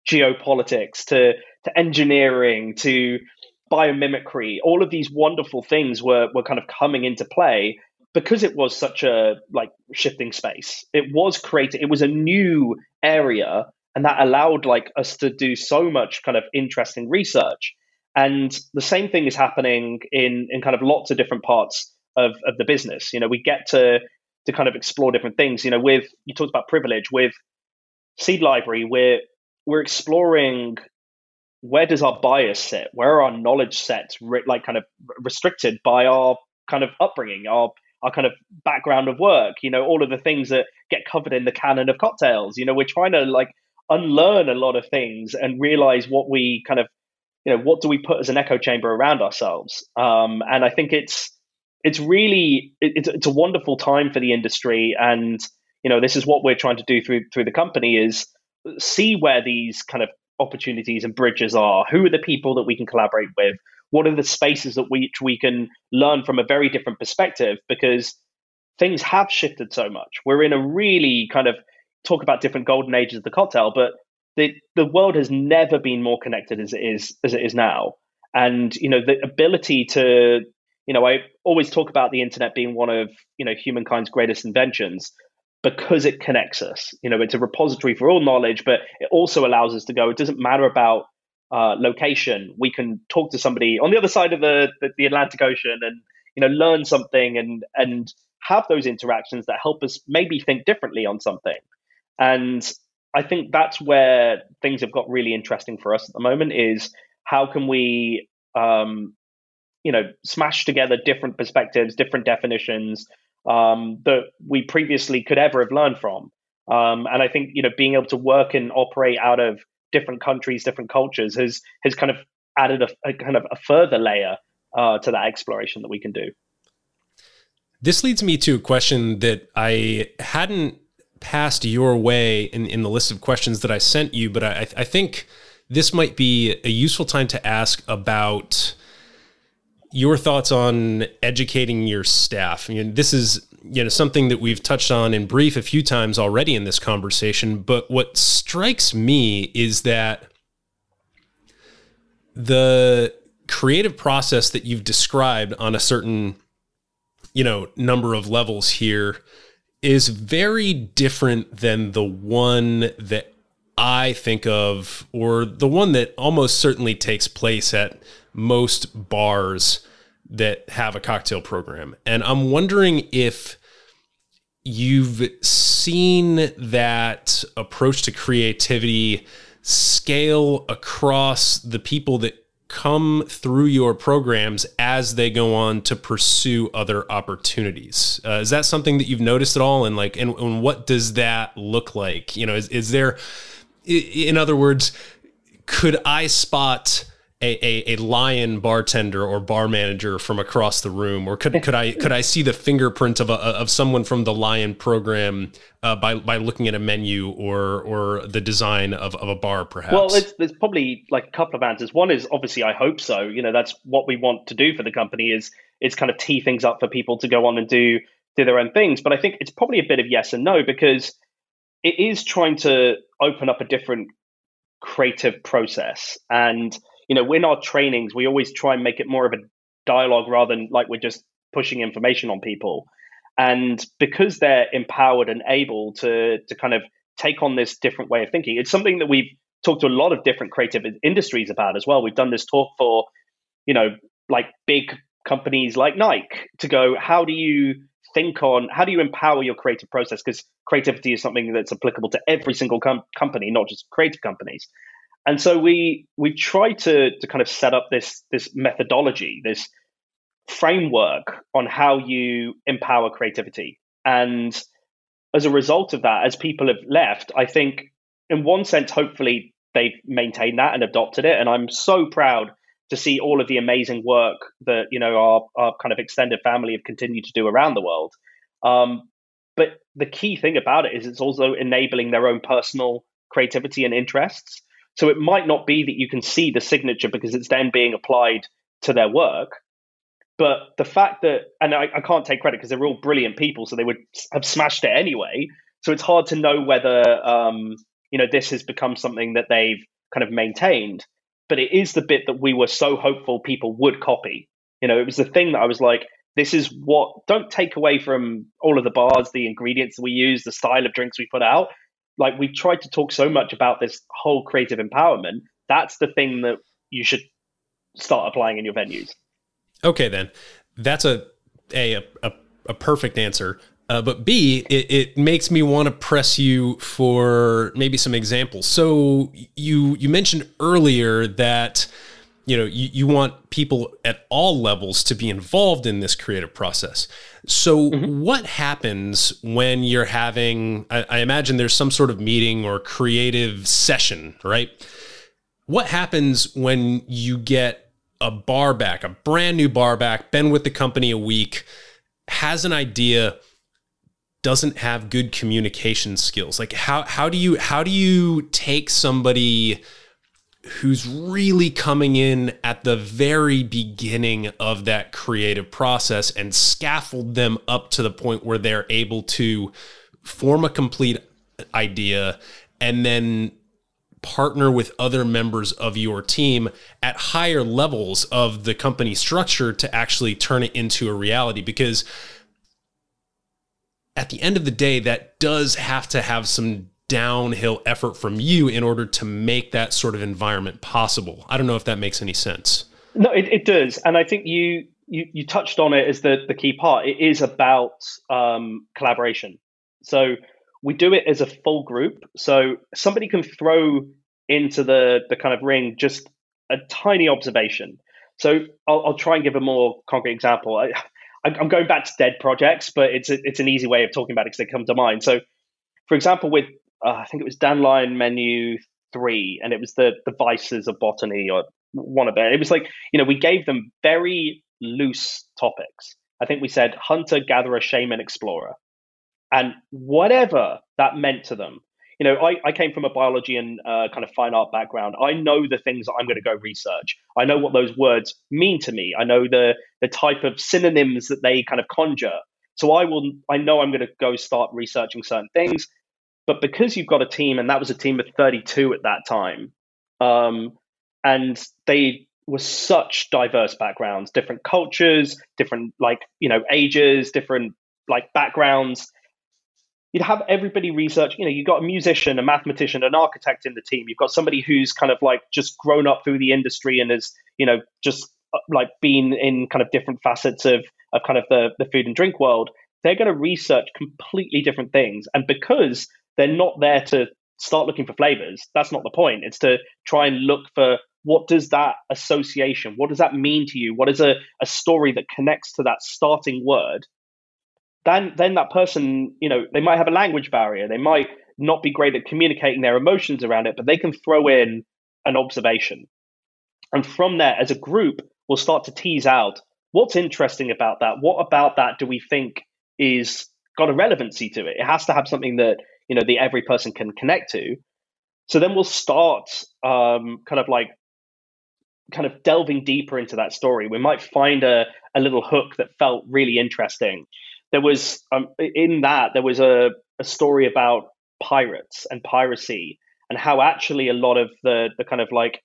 geopolitics to to engineering to biomimicry. All of these wonderful things were were kind of coming into play because it was such a like shifting space. It was created. It was a new area and that allowed like us to do so much kind of interesting research and the same thing is happening in in kind of lots of different parts of of the business you know we get to to kind of explore different things you know with you talked about privilege with seed library we're we're exploring where does our bias sit where are our knowledge sets re- like kind of restricted by our kind of upbringing, our our kind of background of work, you know, all of the things that get covered in the canon of cocktails. You know, we're trying to like unlearn a lot of things and realize what we kind of, you know, what do we put as an echo chamber around ourselves? Um, and I think it's it's really it, it's it's a wonderful time for the industry, and you know, this is what we're trying to do through through the company is see where these kind of opportunities and bridges are. Who are the people that we can collaborate with? What are the spaces that which we can learn from a very different perspective? Because things have shifted so much. We're in a really kind of talk about different golden ages of the cocktail, but the the world has never been more connected as it is as it is now. And you know the ability to you know I always talk about the internet being one of you know humankind's greatest inventions because it connects us. You know, it's a repository for all knowledge, but it also allows us to go. It doesn't matter about uh, location. We can talk to somebody on the other side of the, the, the Atlantic Ocean and you know learn something and and have those interactions that help us maybe think differently on something. And I think that's where things have got really interesting for us at the moment. Is how can we um, you know smash together different perspectives, different definitions, um, that we previously could ever have learned from. Um, and I think you know being able to work and operate out of different countries, different cultures has has kind of added a, a kind of a further layer uh, to that exploration that we can do. This leads me to a question that I hadn't passed your way in, in the list of questions that I sent you, but I, I think this might be a useful time to ask about your thoughts on educating your staff. This is you know something that we've touched on in brief a few times already in this conversation. But what strikes me is that the creative process that you've described on a certain you know number of levels here is very different than the one that I think of, or the one that almost certainly takes place at most bars that have a cocktail program. And I'm wondering if you've seen that approach to creativity scale across the people that come through your programs as they go on to pursue other opportunities. Uh, is that something that you've noticed at all? And like, and, and what does that look like? You know, is, is there, in other words, could I spot a, a, a, Lyan bartender or bar manager from across the room, or could could I could I see the fingerprint of a, of someone from the Lyan program uh, by by looking at a menu or or the design of, of a bar, perhaps? Well, there's, there's probably like a couple of answers. One is obviously I hope so. You know, that's what we want to do for the company is is kind of tee things up for people to go on and do do their own things. But I think it's probably a bit of yes and no because it is trying to open up a different creative process and you know, in our trainings, we always try and make it more of a dialogue rather than like we're just pushing information on people. And because they're empowered and able to to kind of take on this different way of thinking, it's something that we've talked to a lot of different creative industries about as well. We've done this talk for, you know, like big companies like Nike to go, how do you think on how do you empower your creative process because creativity is something that's applicable to every single com- company not just creative companies and so we we try to to kind of set up this this methodology, this framework on how you empower creativity. And as a result of that, as people have left, I think in one sense, hopefully they've maintained that and adopted it. And I'm so proud to see all of the amazing work that you know our our kind of extended family have continued to do around the world. Um, but the key thing about it is it's also enabling their own personal creativity and interests. So it might not be that you can see the signature because it's then being applied to their work. But the fact that, and I, I can't take credit because they're all brilliant people, so they would have smashed it anyway. So it's hard to know whether, um, you know, this has become something that they've kind of maintained. But it is the bit that we were so hopeful people would copy. You know, it was the thing that I was like, this is what, don't take away from all of the bars, the ingredients that we use, the style of drinks we put out like we tried to talk so much about this whole creative empowerment. That's the thing that you should start applying in your venues. Okay, then that's a a a, a perfect answer. Uh, but B, it, it makes me want to press you for maybe some examples. So you you mentioned earlier that you know you, you want people at all levels to be involved in this creative process. So mm-hmm. what happens when you're having I, I imagine there's some sort of meeting or creative session right? What happens when you get a bar back a brand new bar back been with the company a week has an idea doesn't have good communication skills? Like how how do you how do you take somebody who's really coming in at the very beginning of that creative process and scaffold them up to the point where they're able to form a complete idea and then partner with other members of your team at higher levels of the company structure to actually turn it into a reality. Because at the end of the day that does have to have some downhill effort from you in order to make that sort of environment possible. I don't know if that makes any sense. No, it, it does, and I think you, you you touched on it as the the key part. It is about um, collaboration. So we do it as a full group. So somebody can throw into the the kind of ring just a tiny observation. So I'll, I'll try and give a more concrete example. I, I'm going back to dead projects, but it's a, it's an easy way of talking about it because they come to mind. So, for example, with uh, I think it was Dandelyan Menu three, and it was the the vices of botany or one of it. It was like you know we gave them very loose topics. I think we said hunter, gatherer, shaman, explorer, and whatever that meant to them. You know, I, I came from a biology and uh, kind of fine art background. I know the things that I'm going to go research. I know what those words mean to me. I know the the type of synonyms that they kind of conjure. So I will. I know I'm going to go start researching certain things. But because you've got a team, and that was a team of 32 at that time, um, and they were such diverse backgrounds, different cultures, different like you know ages, different like backgrounds. You'd have everybody research. You know, you've got a musician, a mathematician, an architect in the team. You've got somebody who's kind of like just grown up through the industry and has you know just uh, like been in kind of different facets of of kind of the the food and drink world. They're going to research completely different things, and because they're not there to start looking for flavors. That's not the point. It's to try and look for what does that association, what does that mean to you? What is a, a story that connects to that starting word? Then then that person, you know, they might have a language barrier. They might not be great at communicating their emotions around it, but they can throw in an observation. And from there, as a group, we'll start to tease out what's interesting about that. What about that do we think is got a relevancy to it? It has to have something that you know the every person can connect to. So then we'll start um, kind of like kind of delving deeper into that story. We might find a, a little hook that felt really interesting. There was um, in that there was a, a story about pirates and piracy and how actually a lot of the the kind of like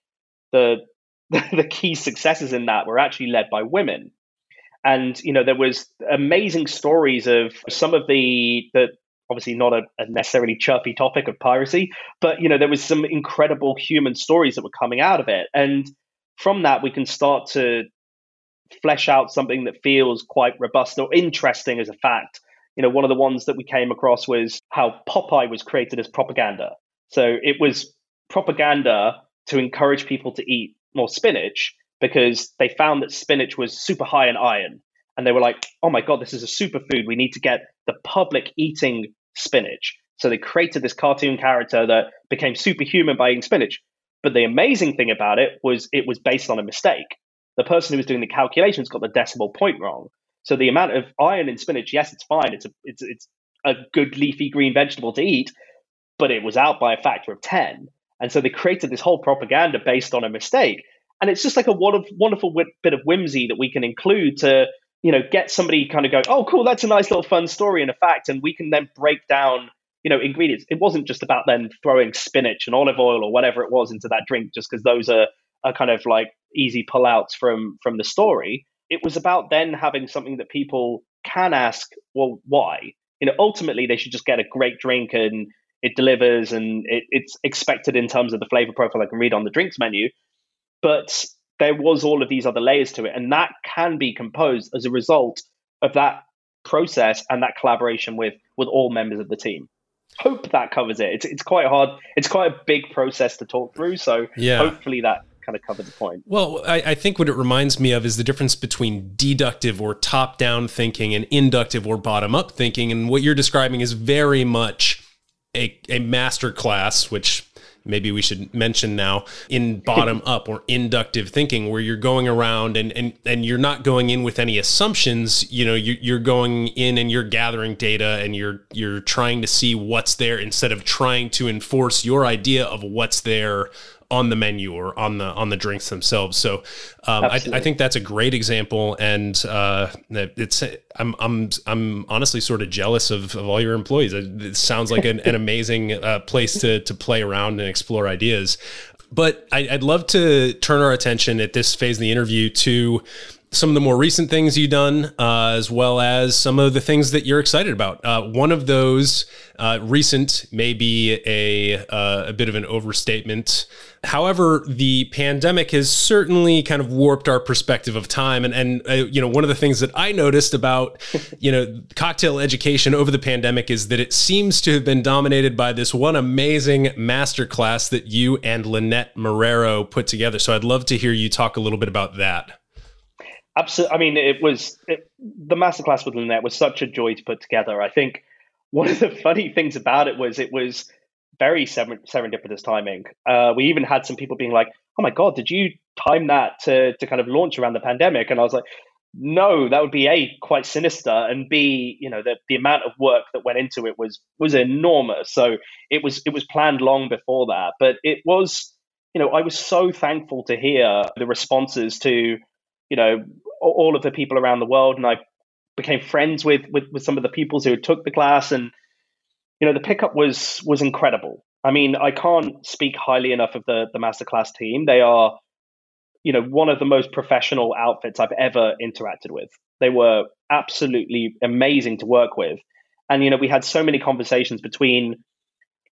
the the key successes in that were actually led by women. And you know there was amazing stories of some of the the obviously not a, a, necessarily chirpy topic of piracy, but you know there was some incredible human stories that were coming out of it, and from that we can start to flesh out something that feels quite robust or interesting as a fact. You know, one of the ones that we came across was how Popeye was created as propaganda. So it was propaganda to encourage people to eat more spinach because they found that spinach was super high in iron. And they were like, oh my God, this is a superfood. We need to get the public eating spinach. So they created this cartoon character that became superhuman by eating spinach. But the amazing thing about it was it was based on a mistake. The person who was doing the calculations got the decimal point wrong. So the amount of iron in spinach, yes, it's fine. It's a it's it's a good leafy green vegetable to eat, but it was out by a factor of ten. And so they created this whole propaganda based on a mistake. And it's just like a wonderful bit of whimsy that we can include to you know, get somebody kind of going, oh, cool, that's a nice little fun story and a fact, and we can then break down, you know, ingredients. It wasn't just about then throwing spinach and olive oil or whatever it was into that drink, just because those are, are kind of like easy pullouts from from the story. It was about then having something that people can ask, well, why? You know, ultimately they should just get a great drink and it delivers and it, it's expected in terms of the flavor profile I can read on the drinks menu. But there was all of these other layers to it, and that can be composed as a result of that process and that collaboration with with all members of the team. Hope that covers it. It's it's quite hard. It's quite a big process to talk through. So yeah. hopefully that kind of covered the point. Well, I, I, think what it reminds me of is the difference between deductive or top down thinking and inductive or bottom up thinking. And what you're describing is very much a, a master class, which maybe we should mention now in bottom up or inductive thinking where you're going around and and and you're not going in with any assumptions you know you, you're going in and you're gathering data and you're you're trying to see what's there instead of trying to enforce your idea of what's there on the menu or on the on the drinks themselves. So um, I, I, think that's a great example, and uh, it's I'm I'm I'm honestly sort of jealous of, of all your employees. It, sounds like an, an amazing uh, place to to play around and explore ideas. But I, I'd love to turn our attention at this phase of the interview to some of the more recent things you've done, uh, as well as some of the things that you're excited about. Uh, one of those uh, recent may be a, uh, a bit of an overstatement. However, the pandemic has certainly kind of warped our perspective of time. And, and uh, you know, one of the things that I noticed about, you know, cocktail education over the pandemic is that it seems to have been dominated by this one amazing masterclass that you and Lynette Marrero put together. So I'd love to hear you talk a little bit about that. Absolutely. I mean, it was it, the masterclass with Lynette was such a joy to put together. I think one of the funny things about it was it was very serendipitous timing. Uh, we even had some people being like, "Oh my god, did you time that to to kind of launch around the pandemic?" And I was like, "No, that would be a quite sinister, and b you know the the amount of work that went into it was was enormous. So it was it was planned long before that, but it was." You know, I was so thankful to hear the responses to you know all of the people around the world, and I became friends with with, with some of the people who took the class, and you know the pickup was was incredible. I mean, I can't speak highly enough of the the masterclass team. They are, you know, one of the most professional outfits I've ever interacted with. They were absolutely amazing to work with, and you know, we had so many conversations between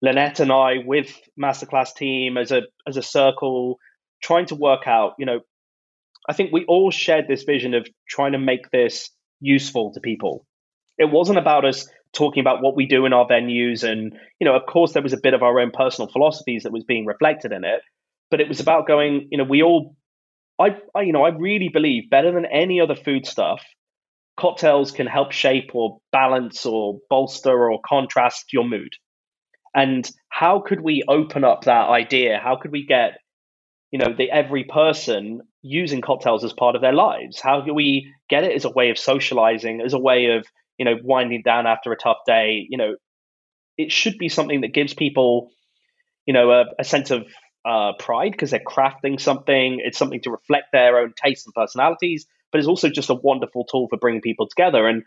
Lynette and I with masterclass team as a as a circle, trying to work out, you know, I think we all shared this vision of trying to make this useful to people. It wasn't about us talking about what we do in our venues. And you know of course there was a bit of our own personal philosophies that was being reflected in it but it was about going you know we all I, I you know I really believe better than any other food stuff cocktails can help shape or balance or bolster or contrast your mood. And how could we open up that idea? How could we get you know the every person using cocktails as part of their lives? How do we get it as a way of socializing as a way of you know winding down after a tough day you know it should be something that gives people you know a, a sense of uh, pride because they're crafting something it's something to reflect their own tastes and personalities but it's also just a wonderful tool for bringing people together and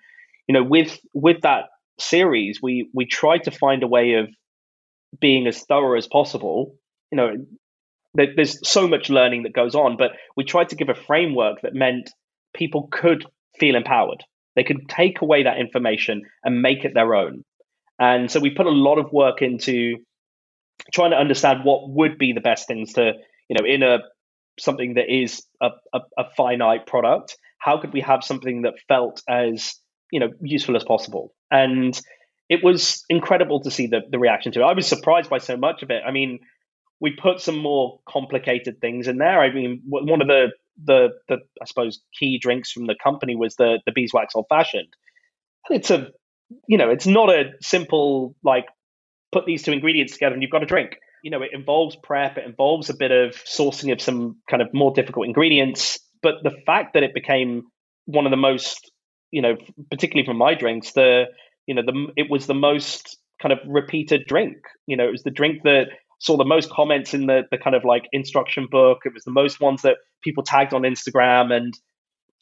you know with with that series we we tried to find a way of being as thorough as possible you know there's so much learning that goes on, but we tried to give a framework that meant people could feel empowered. They could take away that information and make it their own. And so we put a lot of work into trying to understand what would be the best things to, you know, in a something that is a, a, a finite product, how could we have something that felt as, you know, useful as possible? And it was incredible to see the, the reaction to it. I was surprised by so much of it. I mean, we put some more complicated things in there. I mean, one of the the, the I suppose key drinks from the company was the the beeswax old fashioned. And it's a you know, it's not a simple like put these two ingredients together and you've got a drink. You know, it involves prep, it involves a bit of sourcing of some kind of more difficult ingredients. But the fact that it became one of the most, you know, particularly for my drinks, the you know, the it was the most kind of repeated drink. You know, it was the drink that saw the most comments in the the kind of like instruction book. It was the most ones that people tagged on Instagram, and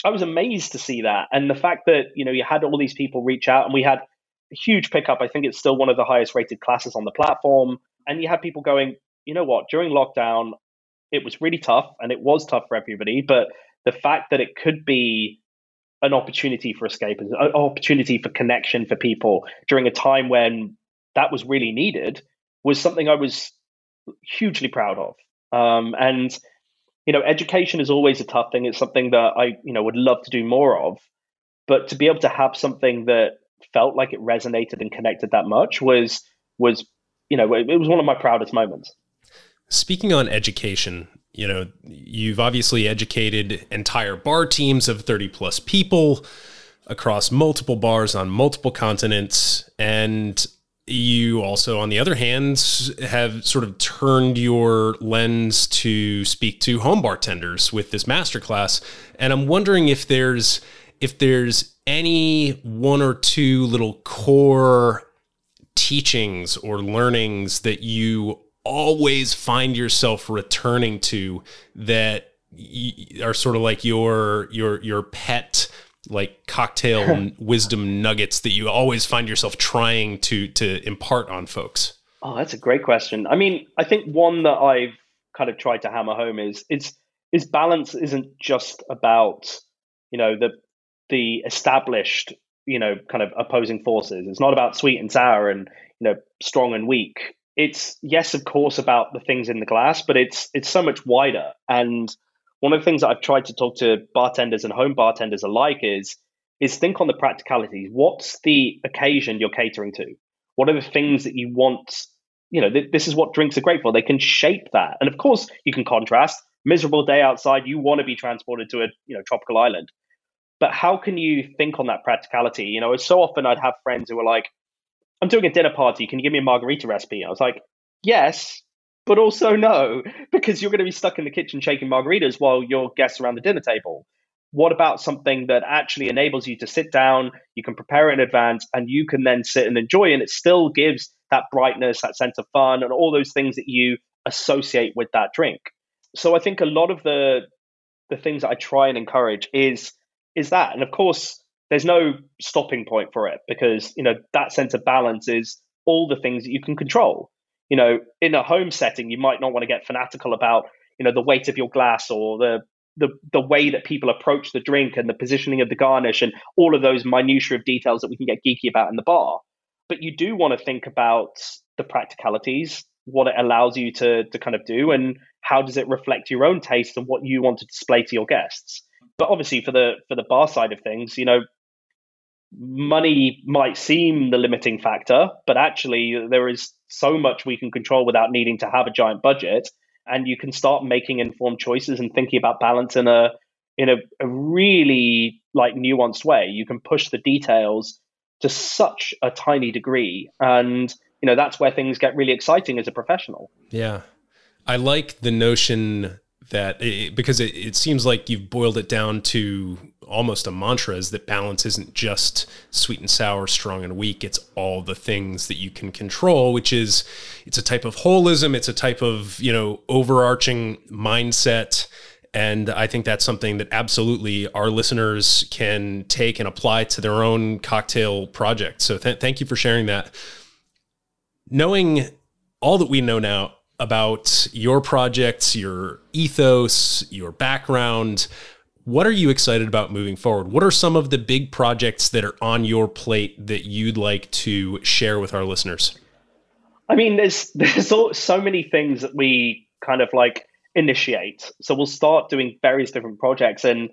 I was amazed to see that. And the fact that you know you had all these people reach out, and we had a huge pickup. I think it's still one of the highest rated classes on the platform. And you had people going, you know what? During lockdown, it was really tough, and it was tough for everybody. But the fact that it could be an opportunity for escape, an opportunity for connection for people during a time when that was really needed was something I was hugely proud of. Um, and you know, education is always a tough thing. It's something that I you know would love to do more of, but to be able to have something that felt like it resonated and connected that much was was you know it, it was one of my proudest moments. Speaking on education, you know, you've obviously educated entire bar teams of 30 plus people across multiple bars on multiple continents. And you also, on the other hand, have sort of turned your lens to speak to home bartenders with this masterclass. And I'm wondering if there's if there's any one or two little core teachings or learnings that you always find yourself returning to that are sort of like your your your pet like cocktail wisdom nuggets that you always find yourself trying to to impart on folks? Oh, that's a great question. I mean, I think one that I've kind of tried to hammer home is it's is balance isn't just about you know the the established you know kind of opposing forces. It's not about sweet and sour and you know strong and weak. It's yes, of course, about the things in the glass, but it's it's so much wider and one of the things that I've tried to talk to bartenders and home bartenders alike is is think on the practicalities. What's the occasion you're catering to? What are the things that you want? You know, th- this is what drinks are great for. They can shape that, and of course, you can contrast. Miserable day outside, you want to be transported to a you know tropical island, but how can you think on that practicality? You know, so often I'd have friends who were like, "I'm doing a dinner party. Can you give me a margarita recipe?" I was like, "Yes, but also no, because you're going to be stuck in the kitchen shaking margaritas while your guests are around the dinner table. What about something that actually enables you to sit down, you can prepare it in advance, and you can then sit and enjoy, and it still gives that brightness, that sense of fun, and all those things that you associate with that drink. So I think a lot of the the things that I try and encourage is is that, and of course, there's no stopping point for it because you know that sense of balance is all the things that you can control you know, in a home setting, you might not want to get fanatical about, you know, the weight of your glass or the the the way that people approach the drink and the positioning of the garnish and all of those minutiae of details that we can get geeky about in the bar. But you do want to think about the practicalities, what it allows you to to kind of do, and how does it reflect your own taste and what you want to display to your guests. But obviously, for the for the bar side of things, you know, money might seem the limiting factor, but actually there is so much we can control without needing to have a giant budget. And you can start making informed choices and thinking about balance in a in a, a really like nuanced way. You can push the details to such a tiny degree. And you know, that's where things get really exciting as a professional. Yeah. I like the notion that it, because it, it seems like you've boiled it down to almost a mantra is that balance isn't just sweet and sour, strong and weak. It's all the things that you can control, which is it's a type of holism. It's a type of, you know, overarching mindset. And I think that's something that absolutely our listeners can take and apply to their own cocktail project. So th- thank you for sharing that. Knowing all that we know now about your projects, your ethos, your background, what are you excited about moving forward? What are some of the big projects that are on your plate that you'd like to share with our listeners? I mean, there's there's all, so many things that we kind of like initiate. So we'll start doing various different projects, and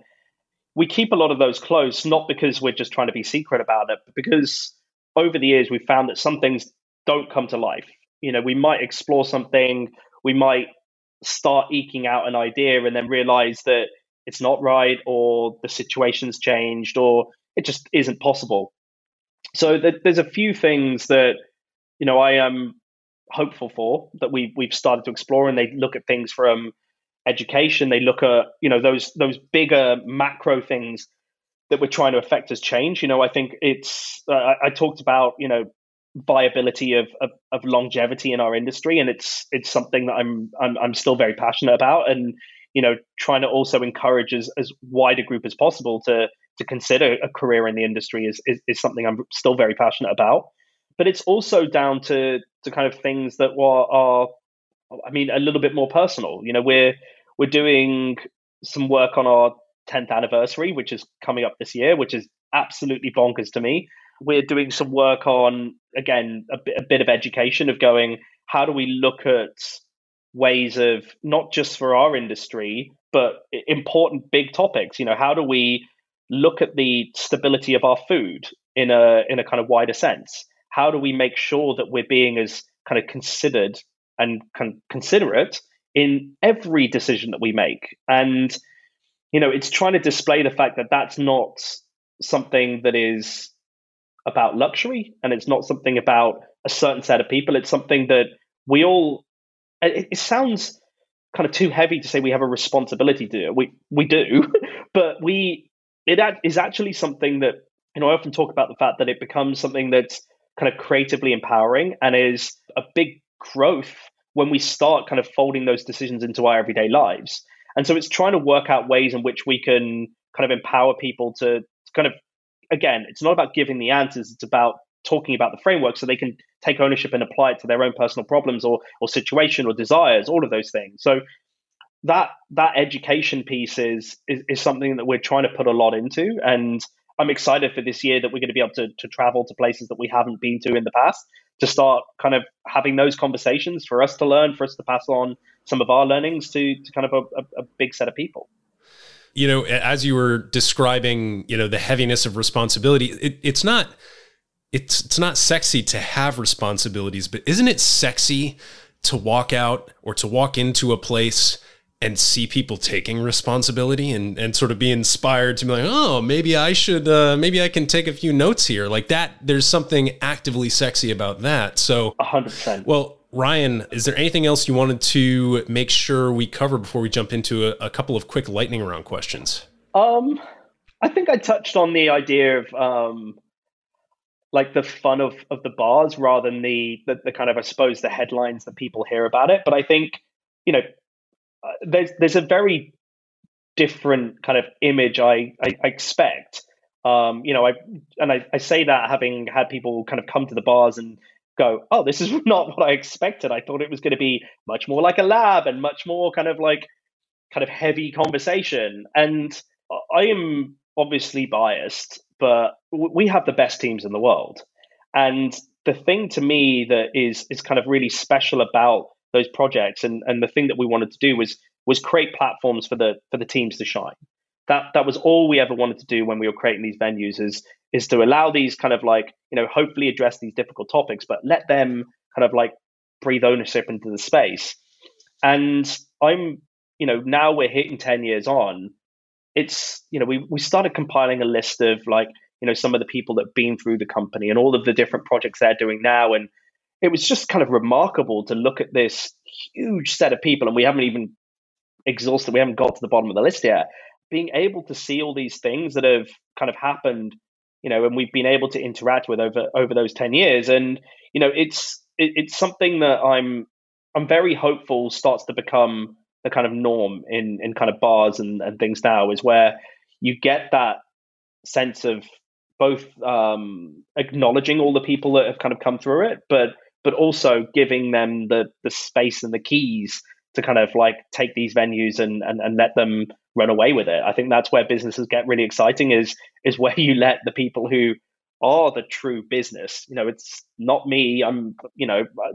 we keep a lot of those close, not because we're just trying to be secret about it, but because over the years we've found that some things don't come to life. You know, we might explore something, we might start eking out an idea, and then realize that it's not right or the situation's changed or it just isn't possible. So there's a few things that you know I am hopeful for that we we've started to explore, and they look at things from education. They look at you know those those bigger macro things that we're trying to affect as change. You know, I think it's uh, I, I, talked about you know viability of, of, of longevity in our industry, and it's it's something that I'm I'm I'm still very passionate about, and you know, trying to also encourage as, as wide a group as possible to to consider a career in the industry is, is, is something I'm still very passionate about. But it's also down to to kind of things that are, are I mean, a little bit more personal. You know, we're we're doing some work on our 10th anniversary, which is coming up this year, which is absolutely bonkers to me. We're doing some work on again a bit, a bit of education of going how do we look at ways of not just for our industry, but important big topics. You know, how do we look at the stability of our food in a in a kind of wider sense? How do we make sure that we're being as kind of considered and con- considerate in every decision that we make. And, you know, it's trying to display the fact that that's not something that is about luxury and it's not something about a certain set of people. It's something that we all, it, it sounds kind of too heavy to say we have a responsibility to do. We, we do, but we, it is actually something that, you know, I often talk about the fact that it becomes something that's kind of creatively empowering and is a big growth when we start kind of folding those decisions into our everyday lives. And so it's trying to work out ways in which we can kind of empower people to, to kind of, again, it's not about giving the answers, it's about talking about the framework so they can take ownership and apply it to their own personal problems or or situation or desires, all of those things. So that that education piece is, is, is something that we're trying to put a lot into and I'm excited for this year that we're going to be able to, to travel to places that we haven't been to in the past to start kind of having those conversations for us to learn, for us to pass on some of our learnings to, to kind of a, a, a big set of people you know as you were describing you know the heaviness of responsibility it, it's not it's it's not sexy to have responsibilities but isn't it sexy to walk out or to walk into a place and see people taking responsibility and, and sort of be inspired to be like, oh, maybe I should, uh, maybe I can take a few notes here. Like that, there's something actively sexy about that. So, 100%. Well, Ryan, is there anything else you wanted to make sure we cover before we jump into a, a couple of quick lightning round questions? Um, I think I touched on the idea of um, like the fun of, of the bars rather than the, the the kind of I suppose the headlines that people hear about it. But I think you know uh, there's there's a very different kind of image I, I, I expect. Um, you know, I and I, I say that having had people kind of come to the bars and go, oh, this is not what I expected. I thought it was going to be much more like a lab and much more kind of like kind of heavy conversation. And I am obviously biased, but we have the best teams in the world. And the thing to me that is is kind of really special about those projects and and the thing that we wanted to do was was create platforms for the for the teams to shine that that was all we ever wanted to do when we were creating these venues is is to allow these kind of like you know hopefully address these difficult topics but let them kind of like breathe ownership into the space and i'm you know now we're hitting 10 years on it's you know we we started compiling a list of like you know some of the people that have been through the company and all of the different projects they're doing now and it was just kind of remarkable to look at this huge set of people, and we haven't even exhausted, we haven't got to the bottom of the list yet. Being able to see all these things that have kind of happened, you know, and we've been able to interact with over over those ten years, and you know, it's it, it's something that I'm I'm very hopeful starts to become the kind of norm in in kind of bars and, and things now is where you get that sense of both um, acknowledging all the people that have kind of come through it, but but also giving them the the space and the keys to kind of like take these venues and, and, and let them run away with it. I think that's where businesses get really exciting is is where you let the people who are the true business. You know, it's not me. I'm you know, uh,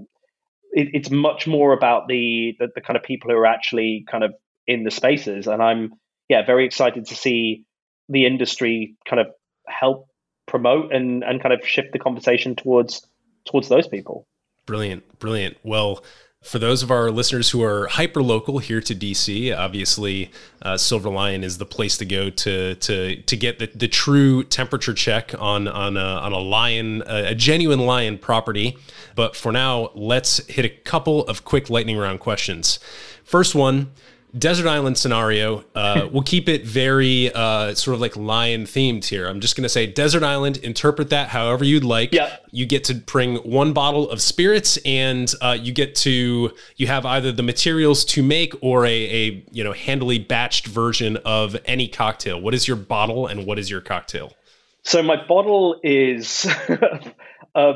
it, it's much more about the, the the kind of people who are actually kind of in the spaces, and I'm yeah very excited to see the industry kind of help promote and and kind of shift the conversation towards towards those people. Brilliant, brilliant. Well, for those of our listeners who are hyper local here to DC, obviously uh, Silver Lyan is the place to go to to to get the, the true temperature check on on a, on a Lyan, a, a genuine Lyan property. But for now, let's hit a couple of quick lightning round questions. First one desert island scenario. Uh, we'll keep it very uh, sort of like Lyan themed here. I'm just going to say desert island. Interpret that however you'd like. Yeah. You get to bring one bottle of spirits, and uh, you get to you have either the materials to make or a, a you know handily batched version of any cocktail. What is your bottle and what is your cocktail? So my bottle is a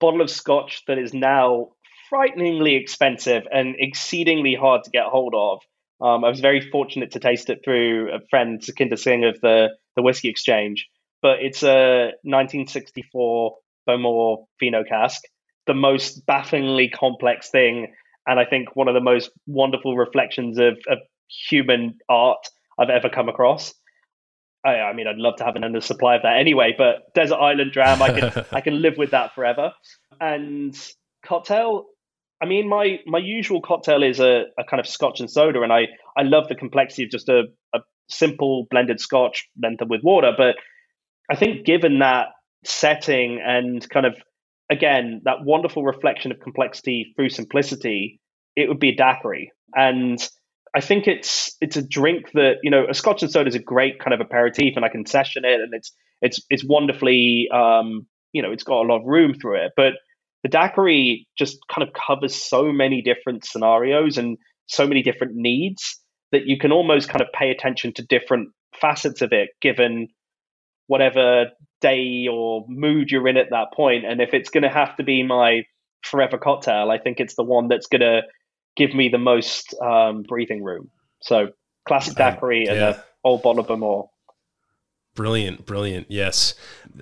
bottle of scotch that is now frighteningly expensive and exceedingly hard to get hold of um, I was very fortunate to taste it through a friend, Sukhinder Singh of the, the Whisky Exchange. But it's a 1964 Bowmore Fino cask, the most bafflingly complex thing, and I think one of the most wonderful reflections of, of human art I've ever come across. I, I, mean, I'd love to have an endless supply of that anyway, but Desert Island Dram, I can I can live with that forever. And cocktail, I mean, my my usual cocktail is a, a kind of Scotch and soda, and I I love the complexity of just a, a simple blended Scotch blended with water. But I think given that setting and kind of again that wonderful reflection of complexity through simplicity, it would be a daiquiri. And I think it's it's a drink that you know a Scotch and soda is a great kind of aperitif, and I can session it, and it's it's it's wonderfully um, you know it's got a lot of room through it. But the daiquiri just kind of covers so many different scenarios and so many different needs that you can almost kind of pay attention to different facets of it, given whatever day or mood you're in at that point. And if it's going to have to be my forever cocktail, I think it's the one that's going to give me the most um, breathing room. So classic daiquiri and a old bottle of Bowmore. Brilliant, brilliant. Yes,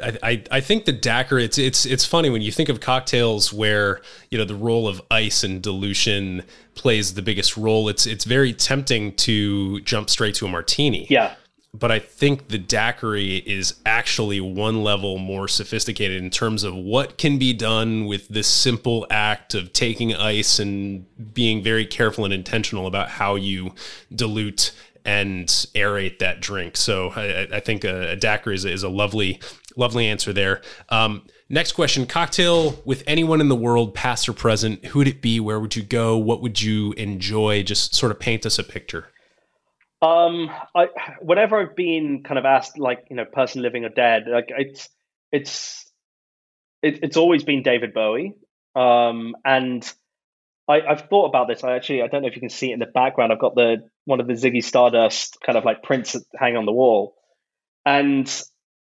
I, I, I think the daiquiri. It's it's it's funny when you think of cocktails where you know the role of ice and dilution plays the biggest role. It's it's very tempting to jump straight to a martini. Yeah. But I think the daiquiri is actually one level more sophisticated in terms of what can be done with this simple act of taking ice and being very careful and intentional about how you dilute and aerate that drink. So I, I think a, a daiquiri is, is, a lovely, lovely answer there. Um, next question: cocktail with anyone in the world, past or present. Who would it be? Where would you go? What would you enjoy? Just sort of paint us a picture. Um, I whenever I've been kind of asked, like you know, person living or dead, like it's it's it, it's always been David Bowie. Um, and I, I've thought about this. I actually I don't know if you can see it in the background. I've got the one of the Ziggy Stardust kind of like prints that hang on the wall. And,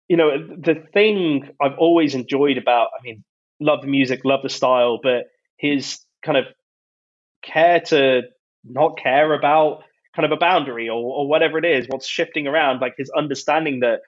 you know, the thing I've always enjoyed about, I mean, love the music, love the style, but his kind of care to not care about kind of a boundary or, or whatever it is, what's shifting around, like his understanding that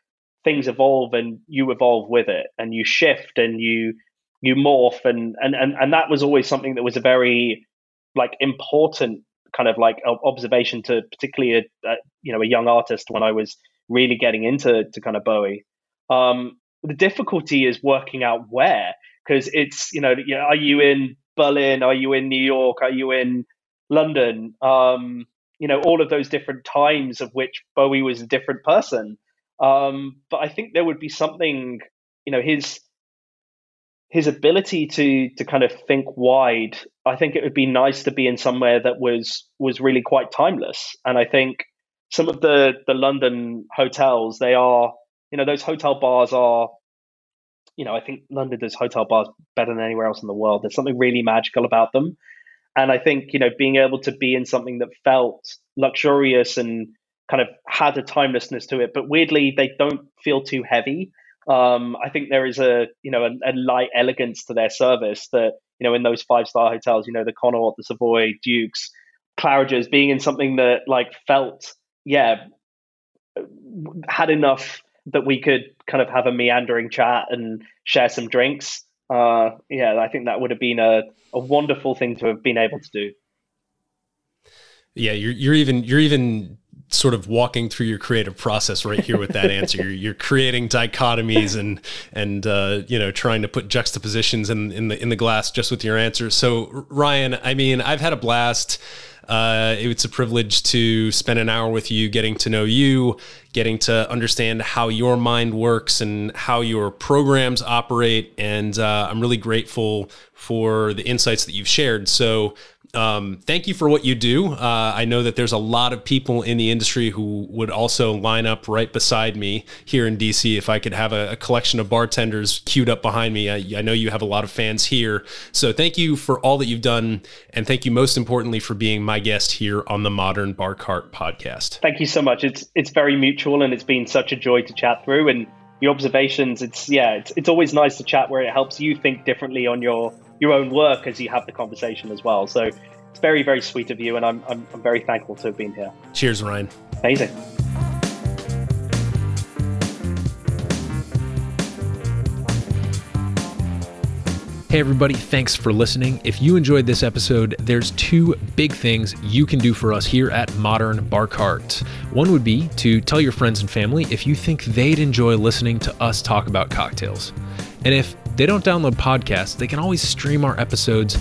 things evolve and you evolve with it and you shift and you you morph and and and, and that was always something that was a very like important kind of like observation to particularly a, a, you know a young artist when I was really getting into to kind of Bowie. Um, the difficulty is working out where because it's you know, are you in Berlin? Are you in New York? Are you in London? Um, you know all of those different times of which Bowie was a different person. Um, but I think there would be something you know his his ability to to kind of think wide i think it would be nice to be in somewhere that was was really quite timeless. And i think some of the the london hotels they are you know those hotel bars are you know i think london does hotel bars better than anywhere else in the world. There's something really magical about them. And i think you know being able to be in something that felt luxurious and kind of had a timelessness to it but weirdly they don't feel too heavy. Um, I think there is a you know a, a, light elegance to their service that you know in those five star hotels, you know the Connaught, the Savoy, Dukes, Claridge's, being in something that like felt yeah had enough that we could kind of have a meandering chat and share some drinks. Uh, yeah, I think that would have been a, a wonderful thing to have been able to do. Yeah, you're you're even you're even sort of walking through your creative process right here with that answer. You're, you're, creating dichotomies and and uh, you know trying to put juxtapositions in in the in the glass just with your answers. So Ryan, I mean, I've had a blast. Uh, it's a privilege to spend an hour with you, getting to know you, getting to understand how your mind works and how your programs operate. And uh, I'm really grateful for the insights that you've shared. So um, thank you for what you do. Uh, I know that there's a lot of people in the industry who would also line up right beside me here in DC if I could have a, a collection of bartenders queued up behind me. I, I, know you have a lot of fans here. So thank you for all that you've done. And thank you most importantly for being my guest here on the Modern Bar Cart podcast. Thank you so much. It's, it's very mutual and it's been such a joy to chat through. And your observations, it's, yeah, it's, it's always nice to chat where it helps you think differently on your your own work as you have the conversation as well. So it's very, very sweet of you, and I'm, I'm, I'm very thankful to have been here. Cheers, Ryan. Amazing. Hey, everybody, thanks for listening. If you enjoyed this episode, there's two big things you can do for us here at Modern Bar Cart. One would be to tell your friends and family if you think they'd enjoy listening to us talk about cocktails. And if they don't download podcasts, they can always stream our episodes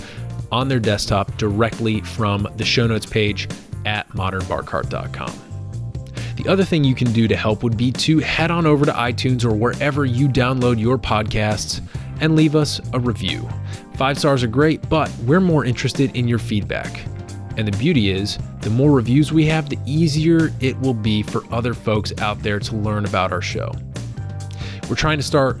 on their desktop directly from the show notes page at modernbarcart.com. The other thing you can do to help would be to head on over to iTunes or wherever you download your podcasts and leave us a review. Five stars are great, but we're more interested in your feedback. And the beauty is, the more reviews we have, the easier it will be for other folks out there to learn about our show. We're trying to start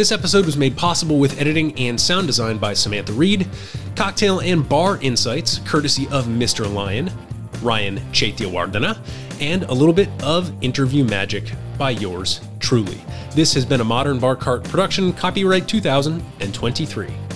This episode was made possible with editing and sound design by Samantha Reed, cocktail and bar insights courtesy of Mr. Lyan, Ryan Chetiyawardana, and a little bit of interview magic by yours truly. This has been a Modern Bar Cart production, copyright 2023.